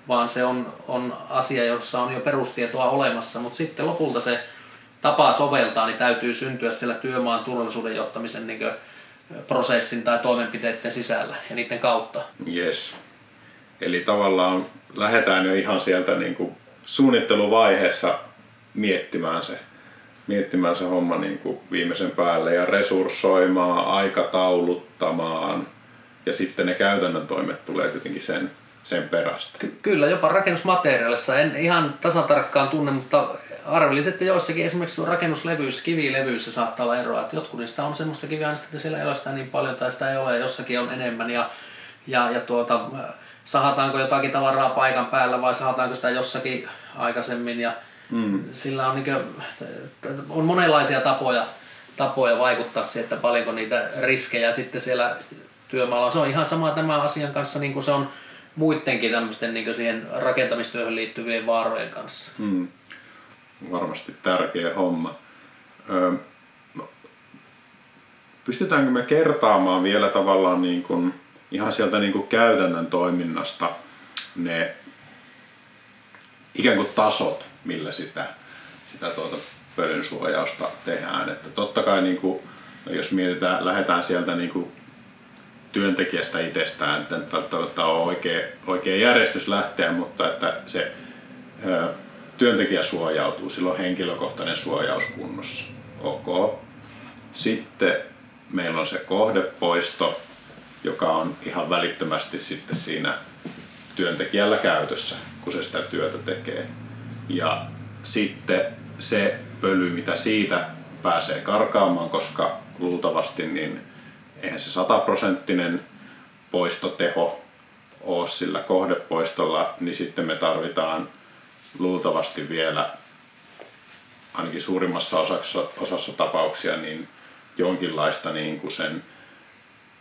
[SPEAKER 3] vaan se on, on asia, jossa on jo perustietoa olemassa, mutta sitten lopulta se tapa soveltaa, niin täytyy syntyä siellä työmaan turvallisuuden johtamisen niin prosessin tai toimenpiteiden sisällä ja niiden kautta.
[SPEAKER 2] Yes. Eli tavallaan lähdetään jo ihan sieltä niin kuin suunnitteluvaiheessa miettimään se, miettimään se homma niin kuin viimeisen päälle ja resurssoimaan, aikatauluttamaan ja sitten ne käytännön toimet tulee tietenkin sen sen perästä.
[SPEAKER 3] Ky- kyllä, jopa rakennusmateriaalissa. En ihan tasan tarkkaan tunne, mutta arvelisin, että joissakin esimerkiksi rakennuslevyys, kivilevyissä saattaa olla eroa. Että jotkut niistä on semmoista kiviaineista, että siellä ei ole sitä niin paljon tai sitä ei ole jossakin on enemmän. Ja, ja, ja tuota, sahataanko jotakin tavaraa paikan päällä vai sahataanko sitä jossakin aikaisemmin. Ja mm. Sillä on, niin kuin, on monenlaisia tapoja, tapoja vaikuttaa siihen, että paljonko niitä riskejä sitten siellä työmaalla on. Se on ihan sama tämän asian kanssa, niin kuin se on muidenkin tämmöisten niin siihen rakentamistyöhön liittyvien vaarojen kanssa.
[SPEAKER 2] Mm. Varmasti tärkeä homma. Ö, no, pystytäänkö me kertaamaan vielä tavallaan niin kuin, ihan sieltä niin kuin käytännön toiminnasta ne ikään kuin tasot, millä sitä, sitä tuota pölynsuojausta tehdään. Että totta kai niin kuin, jos mietitään, lähdetään sieltä niin kuin työntekijästä itsestään, että välttämättä ole oikea, oikea järjestys lähteä, mutta että se työntekijä suojautuu, silloin henkilökohtainen suojaus kunnossa. Ok. Sitten meillä on se kohdepoisto, joka on ihan välittömästi sitten siinä työntekijällä käytössä, kun se sitä työtä tekee. Ja sitten se pöly, mitä siitä pääsee karkaamaan, koska luultavasti niin eihän se sataprosenttinen poistoteho ole sillä kohdepoistolla, niin sitten me tarvitaan luultavasti vielä ainakin suurimmassa osassa, osassa tapauksia niin jonkinlaista niin kuin sen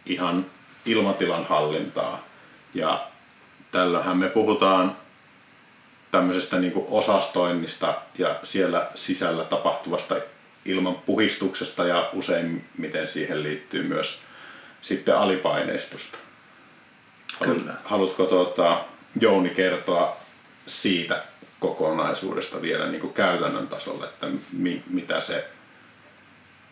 [SPEAKER 2] ihan ilmatilan hallintaa. Ja tällöinhän me puhutaan tämmöisestä niin kuin osastoinnista ja siellä sisällä tapahtuvasta ilman puhistuksesta ja useimmiten siihen liittyy myös sitten alipaineistusta. Kyllä. Haluatko tuota, Jouni kertoa siitä kokonaisuudesta vielä niin kuin käytännön tasolla, että mi, mitä, se,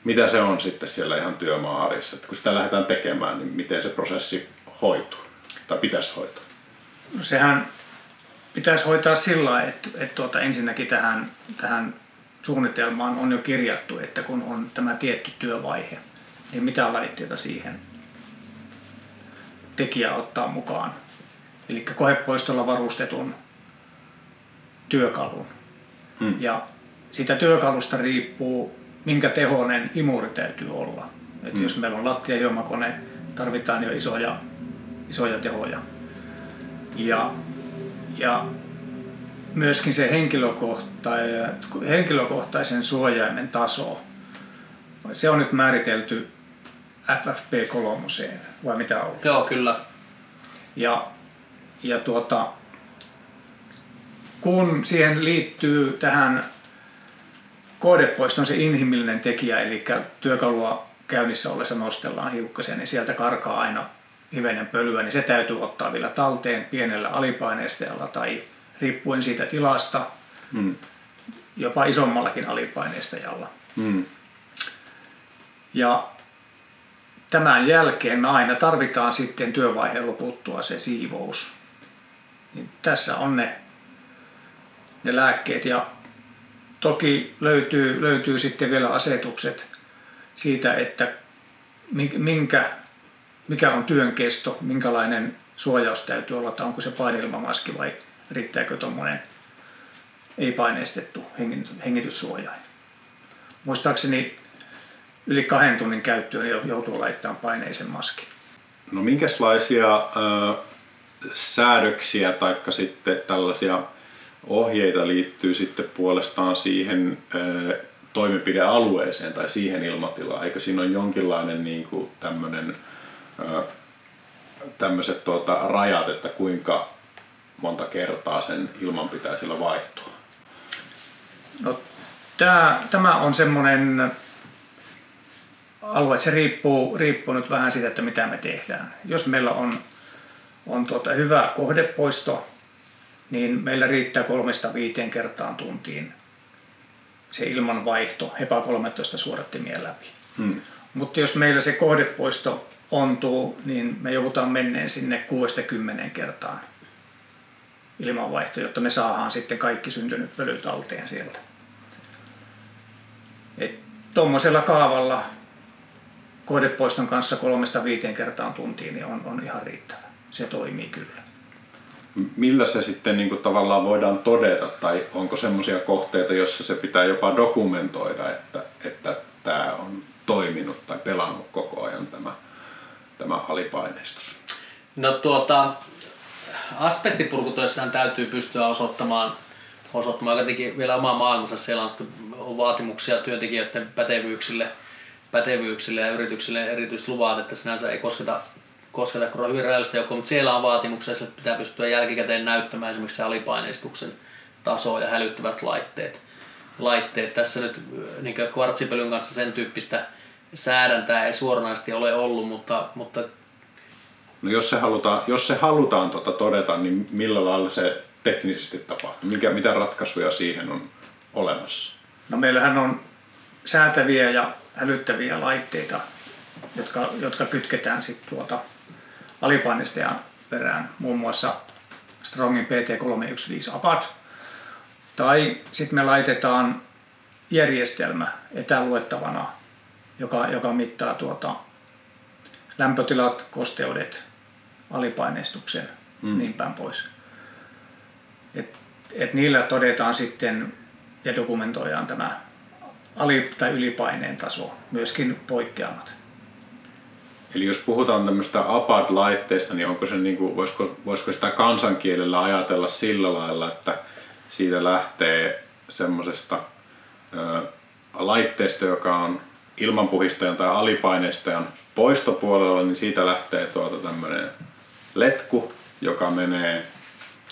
[SPEAKER 2] mitä se on sitten siellä ihan työmaa-arjessa. Että kun sitä lähdetään tekemään, niin miten se prosessi hoituu tai pitäisi hoitaa?
[SPEAKER 4] No sehän pitäisi hoitaa sillä tavalla, että, että tuota, ensinnäkin tähän, tähän suunnitelmaan on jo kirjattu, että kun on tämä tietty työvaihe, niin mitä laitteita siihen tekijä ottaa mukaan. eli kohepoistolla varustetun työkalun. Hmm. Ja sitä työkalusta riippuu, minkä tehoinen imuri täytyy olla. Et hmm. Jos meillä on lattiahiomakone, tarvitaan jo isoja, isoja tehoja. Ja, ja myöskin se henkilökohtaisen suojaimen taso, se on nyt määritelty FFP3 vai mitä on?
[SPEAKER 3] Joo, kyllä.
[SPEAKER 4] Ja, ja tuota, kun siihen liittyy tähän koodepoiston se inhimillinen tekijä, eli työkalua käynnissä ollessa nostellaan hiukkasia, niin sieltä karkaa aina hivenen pölyä, niin se täytyy ottaa vielä talteen pienellä alipaineistajalla tai riippuen siitä tilasta, mm. jopa isommallakin alipaineistajalla. Mm. Ja tämän jälkeen me aina tarvitaan sitten työvaiheen loputtua se siivous. Niin tässä on ne, ne lääkkeet ja toki löytyy, löytyy sitten vielä asetukset siitä, että minkä, mikä on työn kesto, minkälainen suojaus täytyy olla, että onko se paineilmamaski vai riittääkö tuommoinen ei-paineistettu hengityssuojain. Muistaakseni yli kahden tunnin käyttöön joutuu laittamaan paineisen maskin.
[SPEAKER 2] No minkälaisia äh, säädöksiä tai sitten tällaisia ohjeita liittyy sitten puolestaan siihen toimenpidealueeseen tai siihen ilmatilaan? Eikö siinä ole jonkinlainen niin kuin tämmöinen, tämmöiset tuota, rajat, että kuinka monta kertaa sen ilman pitää sillä vaihtua?
[SPEAKER 4] No, tämä, tämä on semmoinen alue, se riippuu, riippuu nyt vähän siitä, että mitä me tehdään. Jos meillä on, on tuota hyvä kohdepoisto, niin meillä riittää kolmesta viiteen kertaan tuntiin se ilmanvaihto HEPA 13 suodattimien läpi. Hmm. Mutta jos meillä se kohdepoisto ontuu, niin me joudutaan menneen sinne 60 kertaan ilmanvaihto, jotta me saadaan sitten kaikki syntynyt pölyt talteen sieltä. Tuommoisella kaavalla kohdepoiston kanssa kolmesta viiteen kertaan tuntiin niin on, on ihan riittävä. Se toimii kyllä.
[SPEAKER 2] Millä se sitten niin kuin tavallaan voidaan todeta, tai onko semmoisia kohteita, joissa se pitää jopa dokumentoida, että, että tämä on toiminut tai pelannut koko ajan tämä, tämä alipaineistus?
[SPEAKER 3] No tuota, asbestipurkutöissään täytyy pystyä osoittamaan, osoittamaan jotenkin vielä oma maailmansa. Siellä on vaatimuksia työntekijöiden pätevyyksille, pätevyyksille ja yrityksille erityisluvat, että sinänsä ei kosketa kosketa kun hyvin rajallista joukkoa, mutta siellä on vaatimuksia, että pitää pystyä jälkikäteen näyttämään esimerkiksi se alipaineistuksen taso ja hälyttävät laitteet. laitteet. Tässä nyt niin kvartsipelyn kanssa sen tyyppistä säädäntää ei suoranaisesti ole ollut, mutta, mutta
[SPEAKER 2] No jos se halutaan, jos se halutaan tota todeta, niin millä lailla se teknisesti tapahtuu? Mikä, mitä ratkaisuja siihen on olemassa?
[SPEAKER 4] No meillähän on säätäviä ja hälyttäviä laitteita, jotka, jotka kytketään sitten tuota alipaineistajan perään, muun muassa Strongin PT315 APAD. Tai sitten me laitetaan järjestelmä etäluettavana, joka, joka mittaa tuota lämpötilat, kosteudet, alipaineistuksen, mm. niin päin pois. Et, et niillä todetaan sitten ja dokumentoidaan tämä ali- tai ylipaineen taso, myöskin poikkeamat.
[SPEAKER 2] Eli jos puhutaan tämmöistä APAD-laitteista, niin onko se niin kuin, voisiko, voisiko sitä kansankielellä ajatella sillä lailla, että siitä lähtee semmoisesta laitteesta, joka on ilmanpuhistajan tai alipaineistajan poistopuolella, niin siitä lähtee tuota tämmöinen letku, joka menee,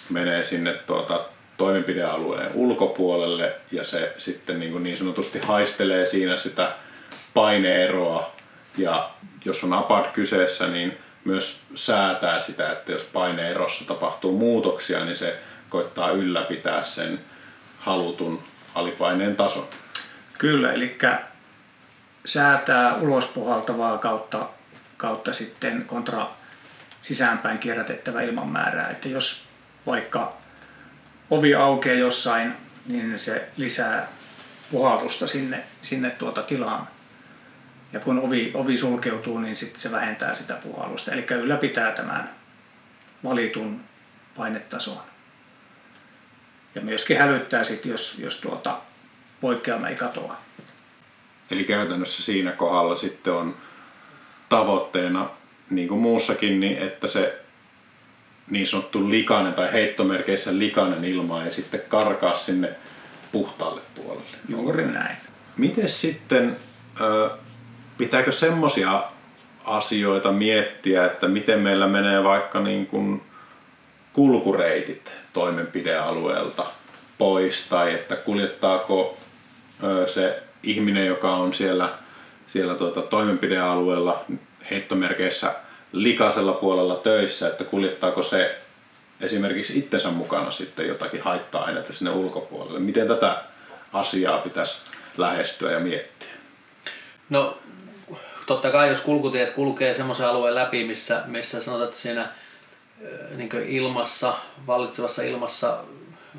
[SPEAKER 2] menee sinne tuota toimenpidealueen ulkopuolelle ja se sitten niin, kuin niin sanotusti haistelee siinä sitä paineeroa ja jos on apad kyseessä, niin myös säätää sitä, että jos paineerossa tapahtuu muutoksia, niin se koittaa ylläpitää sen halutun alipaineen tason.
[SPEAKER 4] Kyllä, eli säätää ulospuhaltavaa kautta, kautta sitten kontra sisäänpäin kierrätettävä ilmanmäärää. Että jos vaikka ovi aukeaa jossain, niin se lisää puhallusta sinne, sinne tuota tilaan. Ja kun ovi, ovi sulkeutuu, niin sitten se vähentää sitä puhallusta. Eli ylläpitää tämän valitun painetasoon. Ja myöskin hälyttää sit, jos, jos tuota poikkeama ei katoa.
[SPEAKER 2] Eli käytännössä siinä kohdalla sitten on tavoitteena, niin kuin muussakin, niin että se niin sanottu likainen tai heittomerkeissä likainen ilma ei sitten karkaa sinne puhtaalle puolelle.
[SPEAKER 4] Juuri näin.
[SPEAKER 2] Miten sitten, pitääkö semmoisia asioita miettiä, että miten meillä menee vaikka niin kuin kulkureitit toimenpidealueelta pois tai että kuljettaako se ihminen, joka on siellä, siellä tuota toimenpidealueella heittomerkeissä likaisella puolella töissä, että kuljettaako se esimerkiksi itsensä mukana sitten jotakin haitta-aineita sinne ulkopuolelle. Miten tätä asiaa pitäisi lähestyä ja miettiä?
[SPEAKER 3] No totta kai jos kulkutiet kulkee semmoisen alueen läpi, missä, missä sanotaan, että siinä niin ilmassa, vallitsevassa ilmassa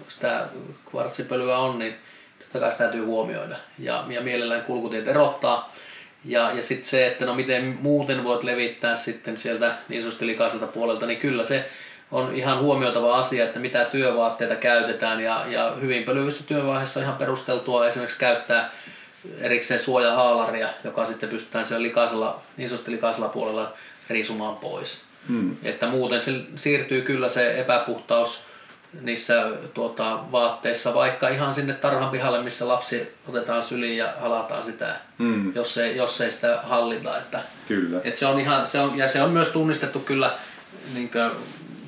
[SPEAKER 3] sitä kvartsipölyä on, niin totta kai sitä täytyy huomioida. Ja, ja mielellään kulkutiet erottaa. Ja, ja sitten se, että no miten muuten voit levittää sitten sieltä niin sanotusti likaiselta puolelta, niin kyllä se on ihan huomioitava asia, että mitä työvaatteita käytetään ja, ja hyvin pölyvissä työvaiheessa on ihan perusteltua esimerkiksi käyttää erikseen suojahaalaria, joka sitten pystytään siellä likaisella, niin sanotusti likaisella puolella riisumaan pois. Hmm. Että muuten se siirtyy kyllä se epäpuhtaus niissä tuota, vaatteissa, vaikka ihan sinne tarhan pihalle, missä lapsi otetaan syliin ja halataan sitä, hmm. jos, ei, jos ei sitä hallita. Että,
[SPEAKER 2] kyllä.
[SPEAKER 3] Että se on ihan, se on, ja se on myös tunnistettu kyllä niin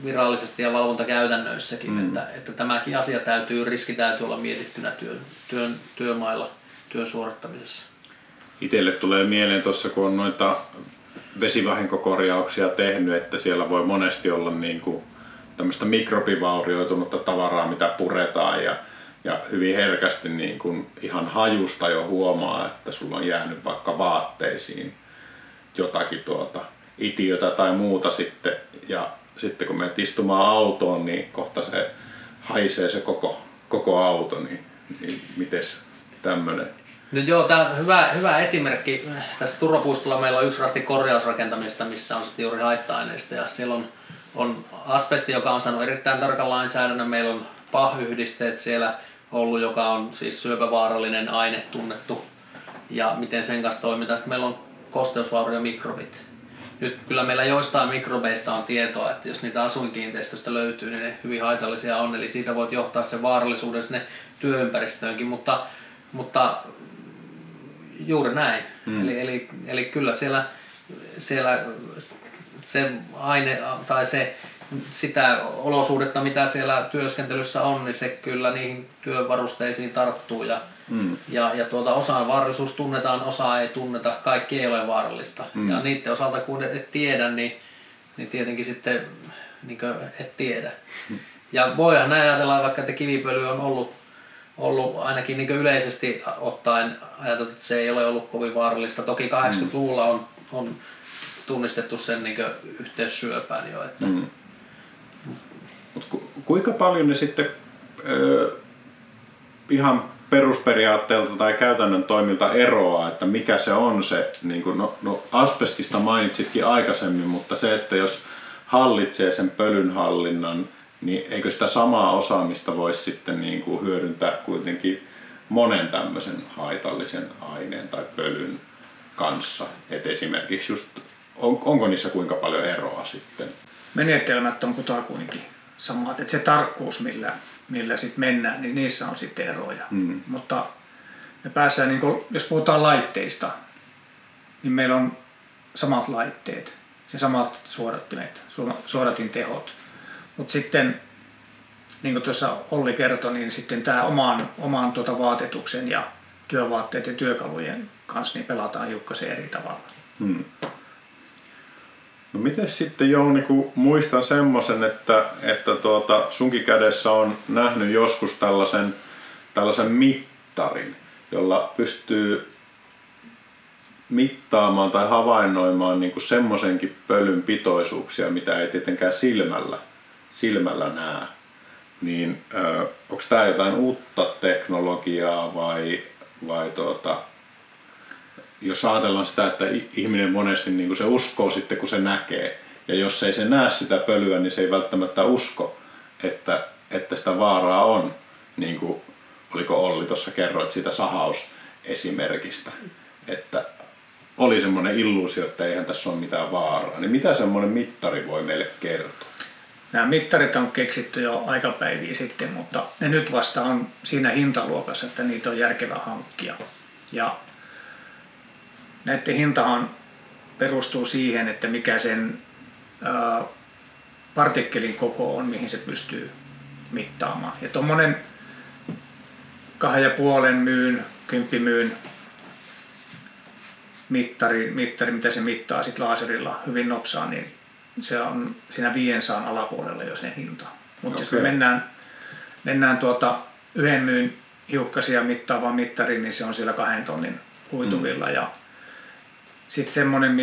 [SPEAKER 3] virallisesti ja valvontakäytännöissäkin, mm. että, että tämäkin asia täytyy, riski täytyy olla mietittynä työn, työn, työmailla työn suorittamisessa.
[SPEAKER 2] Itelle tulee mieleen tuossa, kun on noita vesivahinkokorjauksia tehnyt, että siellä voi monesti olla niin kuin tämmöistä mikrobivaurioitunutta tavaraa, mitä puretaan ja, ja hyvin herkästi niin kuin ihan hajusta jo huomaa, että sulla on jäänyt vaikka vaatteisiin jotakin tuota itiötä tai muuta sitten ja sitten kun menet istumaan autoon, niin kohta se haisee se koko, koko auto, niin, niin mites tämmöinen?
[SPEAKER 3] No joo, tämä hyvä, hyvä esimerkki. Tässä turvapuistolla meillä on yksi rasti korjausrakentamista, missä on sitten juuri haitta-aineista ja siellä on, asbesti, joka on saanut erittäin tarkan lainsäädännön. Meillä on PAH-yhdisteet siellä ollut, joka on siis syöpävaarallinen aine tunnettu ja miten sen kanssa toimitaan. Sitten meillä on kosteusvauriomikrobit nyt kyllä meillä joistain mikrobeista on tietoa, että jos niitä asuinkiinteistöstä löytyy, niin ne hyvin haitallisia on. Eli siitä voit johtaa sen vaarallisuuden sinne työympäristöönkin, mutta, mutta juuri näin. Mm. Eli, eli, eli kyllä siellä, siellä se aine tai se sitä olosuhdetta, mitä siellä työskentelyssä on, niin se kyllä niihin työvarusteisiin tarttuu ja, mm. ja, ja tuota, osan vaarallisuus tunnetaan, osa ei tunneta, kaikki ei ole vaarallista. Mm. Ja niiden osalta kun et tiedä, niin, niin tietenkin sitten niin et tiedä. Mm. Ja voihan näin ajatella vaikka, että kivipöly on ollut, ollut ainakin niin yleisesti ottaen ajateltu, että se ei ole ollut kovin vaarallista. Toki 80-luvulla on, on tunnistettu sen niin yhteys syöpään jo. Että, mm
[SPEAKER 2] Mut kuinka paljon ne sitten ö, ihan perusperiaatteelta tai käytännön toimilta eroaa, että mikä se on se, niin kuin, no, no asbestista mainitsitkin aikaisemmin, mutta se, että jos hallitsee sen pölyn hallinnan, niin eikö sitä samaa osaamista voisi sitten niin kuin hyödyntää kuitenkin monen tämmöisen haitallisen aineen tai pölyn kanssa. Et esimerkiksi just, on, onko niissä kuinka paljon eroa sitten?
[SPEAKER 4] Menetelmät on kutakuinkin samat, että se tarkkuus, millä, millä sit mennään, niin niissä on sitten eroja. Mm. Mutta me päässään, niin kun, jos puhutaan laitteista, niin meillä on samat laitteet ja samat suodattimet, suodatin tehot. Mutta sitten, niin kuin tuossa Olli kertoi, niin sitten tämä oman, oman tuota vaatetuksen ja työvaatteet ja työkalujen kanssa niin pelataan hiukkasen eri tavalla. Hmm.
[SPEAKER 2] No miten sitten Jouni, kun muistan semmoisen, että, että tuota, sunkin kädessä on nähnyt joskus tällaisen, tällaisen mittarin, jolla pystyy mittaamaan tai havainnoimaan niin semmoisenkin pölyn pitoisuuksia, mitä ei tietenkään silmällä, silmällä näe. Niin onko tämä jotain uutta teknologiaa vai, vai tuota, jos ajatellaan sitä, että ihminen monesti niin se uskoo sitten, kun se näkee. Ja jos ei se näe sitä pölyä, niin se ei välttämättä usko, että, että sitä vaaraa on, niin kuin oliko Olli tuossa kerroit siitä sahausesimerkistä, että oli semmoinen illuusio, että eihän tässä ole mitään vaaraa. Niin mitä semmoinen mittari voi meille kertoa?
[SPEAKER 4] Nämä mittarit on keksitty jo aikapäiviä sitten, mutta ne nyt vasta on siinä hintaluokassa, että niitä on järkevä hankkia. Ja näiden hintahan perustuu siihen, että mikä sen partikkelin koko on, mihin se pystyy mittaamaan. Ja tuommoinen kahden ja puolen myyn, kymppimyyn mittari, mittari, mitä se mittaa sit laserilla hyvin nopsaa, niin se on siinä 500 alapuolella jo sen hinta. Mutta okay. jos me mennään, mennään tuota yhden myyn hiukkasia mittaavaan mittariin, niin se on siellä kahden tonnin huituvilla. Mm. Ja sitten semmoinen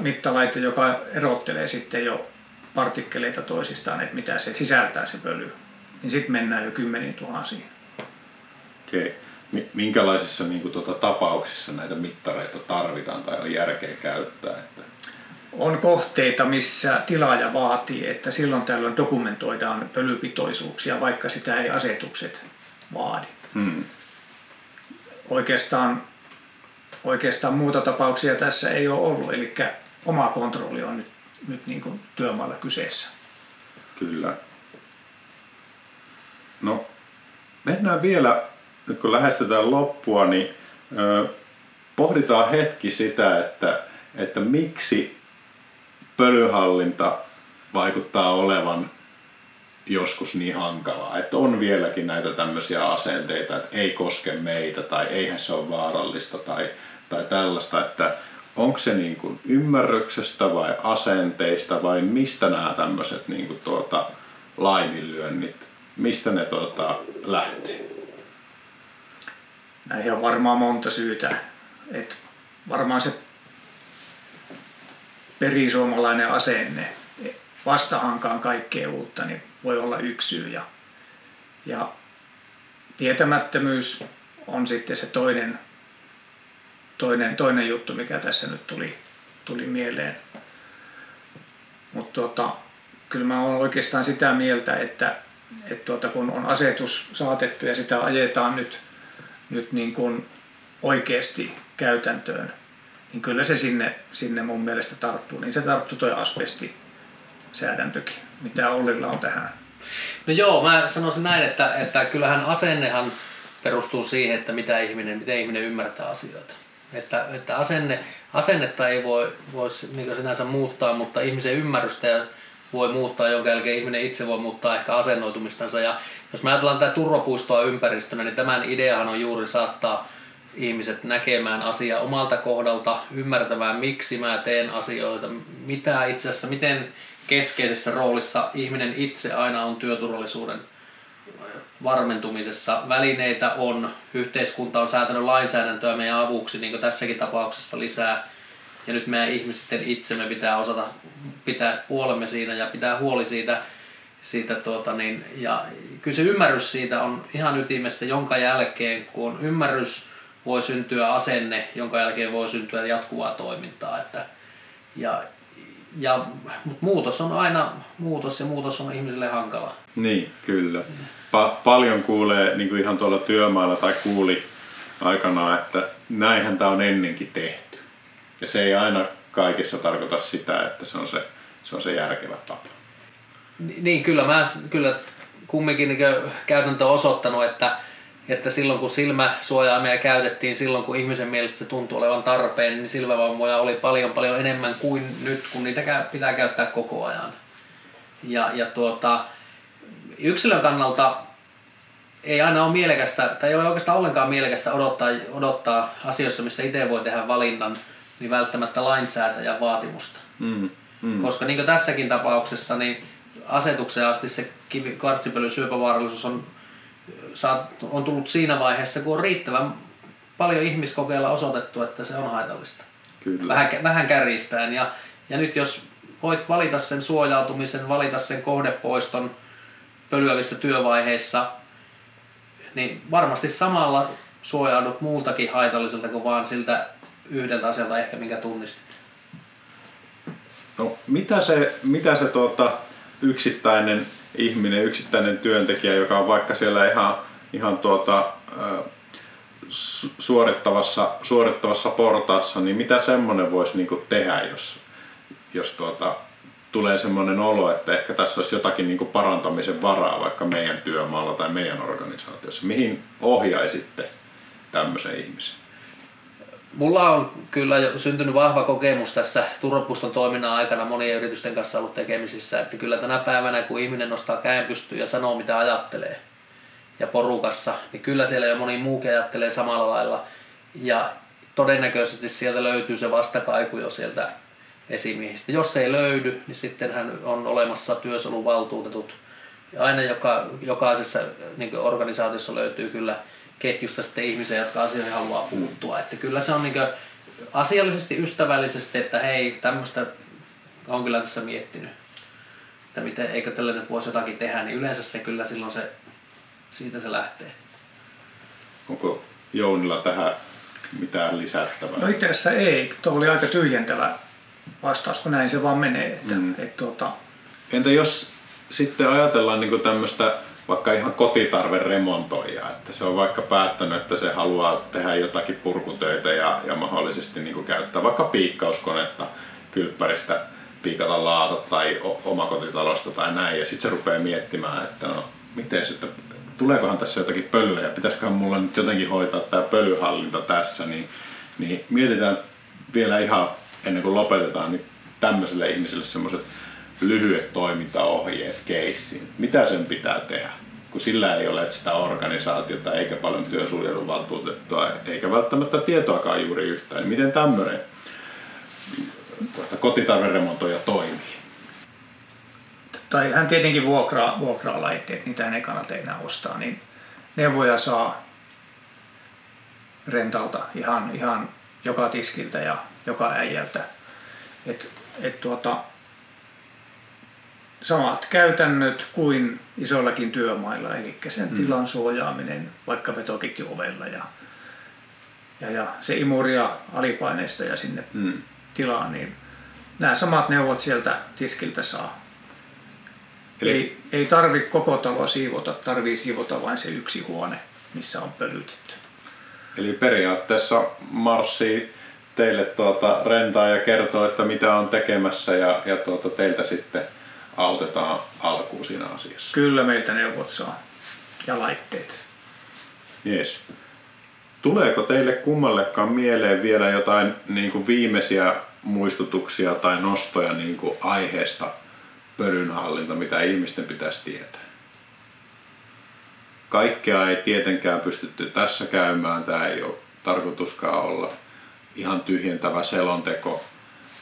[SPEAKER 4] mittalaite, joka erottelee sitten jo partikkeleita toisistaan, että mitä se sisältää se pöly, niin sitten mennään jo kymmeniin tuhansiin.
[SPEAKER 2] Okei. Okay minkälaisissa niin kuin, tuota, tapauksissa näitä mittareita tarvitaan tai on järkeä käyttää? Että...
[SPEAKER 4] On kohteita, missä tilaaja vaatii, että silloin tällöin dokumentoidaan pölypitoisuuksia, vaikka sitä ei asetukset vaadi. Hmm. Oikeastaan, oikeastaan muuta tapauksia tässä ei ole ollut, eli oma kontrolli on nyt, nyt niin kuin työmaalla kyseessä.
[SPEAKER 2] Kyllä. No, mennään vielä nyt kun lähestytään loppua, niin ö, pohditaan hetki sitä, että, että miksi pölyhallinta vaikuttaa olevan joskus niin hankalaa, että on vieläkin näitä tämmöisiä asenteita, että ei koske meitä tai eihän se ole vaarallista tai, tai tällaista, että onko se niin kuin ymmärryksestä vai asenteista vai mistä nämä tämmöiset niin kuin tuota, laiminlyönnit, mistä ne tuota, lähtee?
[SPEAKER 4] näihin on varmaan monta syytä. Et varmaan se perisuomalainen asenne vastahankaan kaikkea uutta, niin voi olla yksi syy. Ja, ja tietämättömyys on sitten se toinen, toinen, toinen juttu, mikä tässä nyt tuli, tuli mieleen. Mutta tota, kyllä mä olen oikeastaan sitä mieltä, että, että tuota, kun on asetus saatettu ja sitä ajetaan nyt – nyt niin kuin oikeasti käytäntöön, niin kyllä se sinne, sinne mun mielestä tarttuu. Niin se tarttuu toi asbestisäädäntökin, mitä Ollilla on tähän.
[SPEAKER 3] No joo, mä sanoisin näin, että, että kyllähän asennehan perustuu siihen, että mitä ihminen, miten ihminen ymmärtää asioita. Että, että asenne, asennetta ei voi, voi niin sinänsä muuttaa, mutta ihmisen ymmärrystä voi muuttaa, jonka jälkeen ihminen itse voi muuttaa ehkä asennoitumistansa. Ja jos me ajatellaan tätä turvapuistoa ympäristönä, niin tämän ideahan on juuri saattaa ihmiset näkemään asiaa omalta kohdalta, ymmärtämään miksi mä teen asioita, mitä itse asiassa, miten keskeisessä roolissa ihminen itse aina on työturvallisuuden varmentumisessa. Välineitä on, yhteiskunta on säätänyt lainsäädäntöä meidän avuksi, niin kuin tässäkin tapauksessa lisää. Ja nyt meidän ihmisten itsemme pitää osata pitää puolemme siinä ja pitää huoli siitä, siitä tuota niin, ja kyllä se ymmärrys siitä on ihan ytimessä, jonka jälkeen, kun on ymmärrys, voi syntyä asenne, jonka jälkeen voi syntyä jatkuvaa toimintaa. Että, ja, ja, mutta muutos on aina muutos ja muutos on ihmisille hankala.
[SPEAKER 2] Niin, kyllä. Pa- paljon kuulee niin kuin ihan tuolla työmaalla tai kuuli aikanaan, että näinhän tämä on ennenkin tehty. Ja se ei aina kaikessa tarkoita sitä, että se on se, se, on se järkevä tapa.
[SPEAKER 3] Niin, kyllä mä kyllä kumminkin niin käytäntö on osoittanut, että, että silloin kun silmäsuojaimia käytettiin, silloin kun ihmisen mielestä se tuntuu olevan tarpeen, niin silmävammoja oli paljon paljon enemmän kuin nyt, kun niitä pitää käyttää koko ajan. Ja, ja tuota, yksilön kannalta ei aina ole mielekästä, tai ei ole oikeastaan ollenkaan mielekästä odottaa, odottaa asioissa, missä itse voi tehdä valinnan, niin välttämättä lainsäätäjän vaatimusta. Mm, mm. Koska niin kuin tässäkin tapauksessa, niin asetukseen asti se kivi, on, on tullut siinä vaiheessa, kun on riittävän paljon ihmiskokeilla osoitettu, että se on haitallista. Kyllä. Vähän, vähän kärjistäen. Ja, ja nyt jos voit valita sen suojautumisen, valita sen kohdepoiston pölyävissä työvaiheissa, niin varmasti samalla suojaudut muultakin haitalliselta kuin vaan siltä yhdeltä asialta ehkä, minkä tunnistit.
[SPEAKER 2] No, mitä se, mitä se tuota, yksittäinen ihminen, yksittäinen työntekijä, joka on vaikka siellä ihan, ihan tuota, suorittavassa, suorittavassa portaassa, niin mitä semmoinen voisi niinku tehdä, jos, jos tuota, tulee semmoinen olo, että ehkä tässä olisi jotakin niinku parantamisen varaa vaikka meidän työmaalla tai meidän organisaatiossa. Mihin ohjaisitte tämmöisen ihmisen?
[SPEAKER 3] Mulla on kyllä jo syntynyt vahva kokemus tässä turvapuston toiminnan aikana monien yritysten kanssa ollut tekemisissä, että kyllä tänä päivänä kun ihminen nostaa käen pystyyn ja sanoo mitä ajattelee ja porukassa, niin kyllä siellä jo moni muukin ajattelee samalla lailla ja todennäköisesti sieltä löytyy se vastakaiku jo sieltä esimiehistä. Jos ei löydy, niin sitten hän on olemassa työsoluvaltuutetut. Aina joka, jokaisessa niin organisaatiossa löytyy kyllä ketjusta sitten ihmisiä, jotka asioihin haluaa puuttua. Että kyllä se on niin asiallisesti, ystävällisesti, että hei, tämmöistä on kyllä tässä miettinyt, että miten, eikö tälle nyt voisi jotakin tehdä, niin yleensä se kyllä silloin se, siitä se lähtee.
[SPEAKER 2] Onko Jounilla tähän mitään lisättävää?
[SPEAKER 4] No itse asiassa ei. Tuo oli aika tyhjentävä vastaus, kun näin se vaan menee. Että, mm. et, tuota...
[SPEAKER 2] Entä jos sitten ajatellaan niin tämmöistä vaikka ihan kotitarveremontoija, että se on vaikka päättänyt, että se haluaa tehdä jotakin purkutöitä ja, ja mahdollisesti niin kuin käyttää vaikka piikkauskonetta kylppäristä piikata laata tai omakotitalosta tai näin. Ja sitten se rupeaa miettimään, että no miten sitten, tuleekohan tässä jotakin pölyä ja pitäisiköhän mulla nyt jotenkin hoitaa tämä pölyhallinta tässä, niin, niin mietitään vielä ihan ennen kuin lopetetaan, niin tämmöiselle ihmiselle semmoiset lyhyet toimintaohjeet keissiin. Mitä sen pitää tehdä? Kun sillä ei ole sitä organisaatiota eikä paljon työsuojeluvaltuutettua eikä välttämättä tietoakaan juuri yhtään. Niin miten tämmöinen tuota, kotitarveremontoija toimii?
[SPEAKER 4] Tai hän tietenkin vuokraa, vuokraa laitteet, niitä ei kannata enää ostaa, niin neuvoja saa rentalta ihan, ihan joka tiskiltä ja joka äijältä. Et, et tuota, samat käytännöt kuin isoillakin työmailla, eli sen mm. tilan suojaaminen vaikka vetoketjuovella ja, ja, ja se imuria alipaineista ja sinne mm. tilaan, niin nämä samat neuvot sieltä tiskiltä saa. Eli... Ei, ei tarvi koko talo siivota, tarvii siivota vain se yksi huone, missä on pölytetty.
[SPEAKER 2] Eli periaatteessa marssii teille tuota rentaa ja kertoo, että mitä on tekemässä ja, ja tuota teiltä sitten autetaan alkuun siinä asiassa.
[SPEAKER 4] Kyllä meiltä neuvot saa ja laitteet.
[SPEAKER 2] Yes. Tuleeko teille kummallekaan mieleen vielä jotain niin kuin viimeisiä muistutuksia tai nostoja niin kuin aiheesta pölynhallinta, mitä ihmisten pitäisi tietää? Kaikkea ei tietenkään pystytty tässä käymään. Tämä ei ole tarkoituskaan olla ihan tyhjentävä selonteko.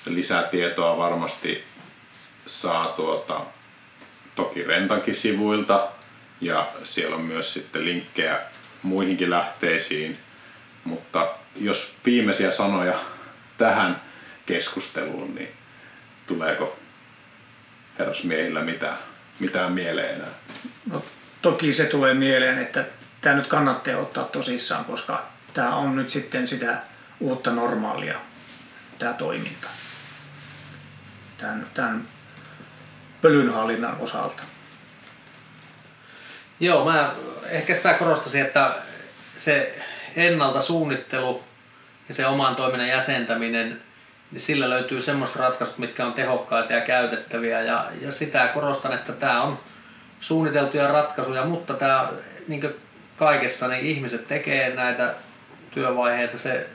[SPEAKER 2] Lisätietoa varmasti saa tuota, toki Rentankin sivuilta ja siellä on myös sitten linkkejä muihinkin lähteisiin, mutta jos viimeisiä sanoja tähän keskusteluun, niin tuleeko herrasmiehillä mitään, mitään mieleen enää?
[SPEAKER 4] No, toki se tulee mieleen, että tämä nyt kannattaa ottaa tosissaan, koska tämä on nyt sitten sitä uutta normaalia, tämä toiminta. Tämän, tämän pölynhallinnan osalta.
[SPEAKER 3] Joo, mä ehkä sitä korostasin, että se ennalta suunnittelu ja se oman toiminnan jäsentäminen, niin sillä löytyy semmoista ratkaisut, mitkä on tehokkaita ja käytettäviä. Ja, ja sitä korostan, että tämä on suunniteltuja ratkaisuja, mutta tämä niin kaikessa niin ihmiset tekee näitä työvaiheita. Se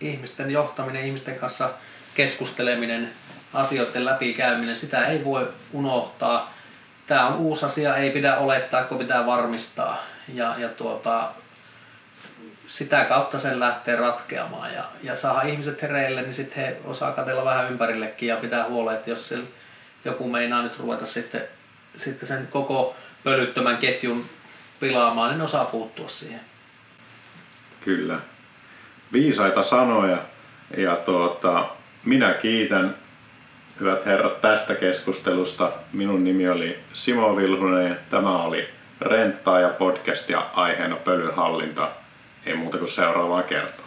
[SPEAKER 3] ihmisten johtaminen, ihmisten kanssa keskusteleminen, asioiden läpikäyminen, sitä ei voi unohtaa. Tämä on uusi asia, ei pidä olettaa, kun pitää varmistaa. Ja, ja tuota, sitä kautta sen lähtee ratkeamaan ja, ja saada ihmiset hereille, niin sitten he osaa katella vähän ympärillekin ja pitää huolen, että jos joku meinaa nyt ruveta sitten, sitten sen koko pölyttömän ketjun pilaamaan, niin osaa puuttua siihen.
[SPEAKER 2] Kyllä. Viisaita sanoja ja tuota, minä kiitän hyvät herrat tästä keskustelusta. Minun nimi oli Simo Vilhunen ja tämä oli Renttaa ja podcast ja aiheena pölyn hallinta. Ei muuta kuin seuraavaa kertaa.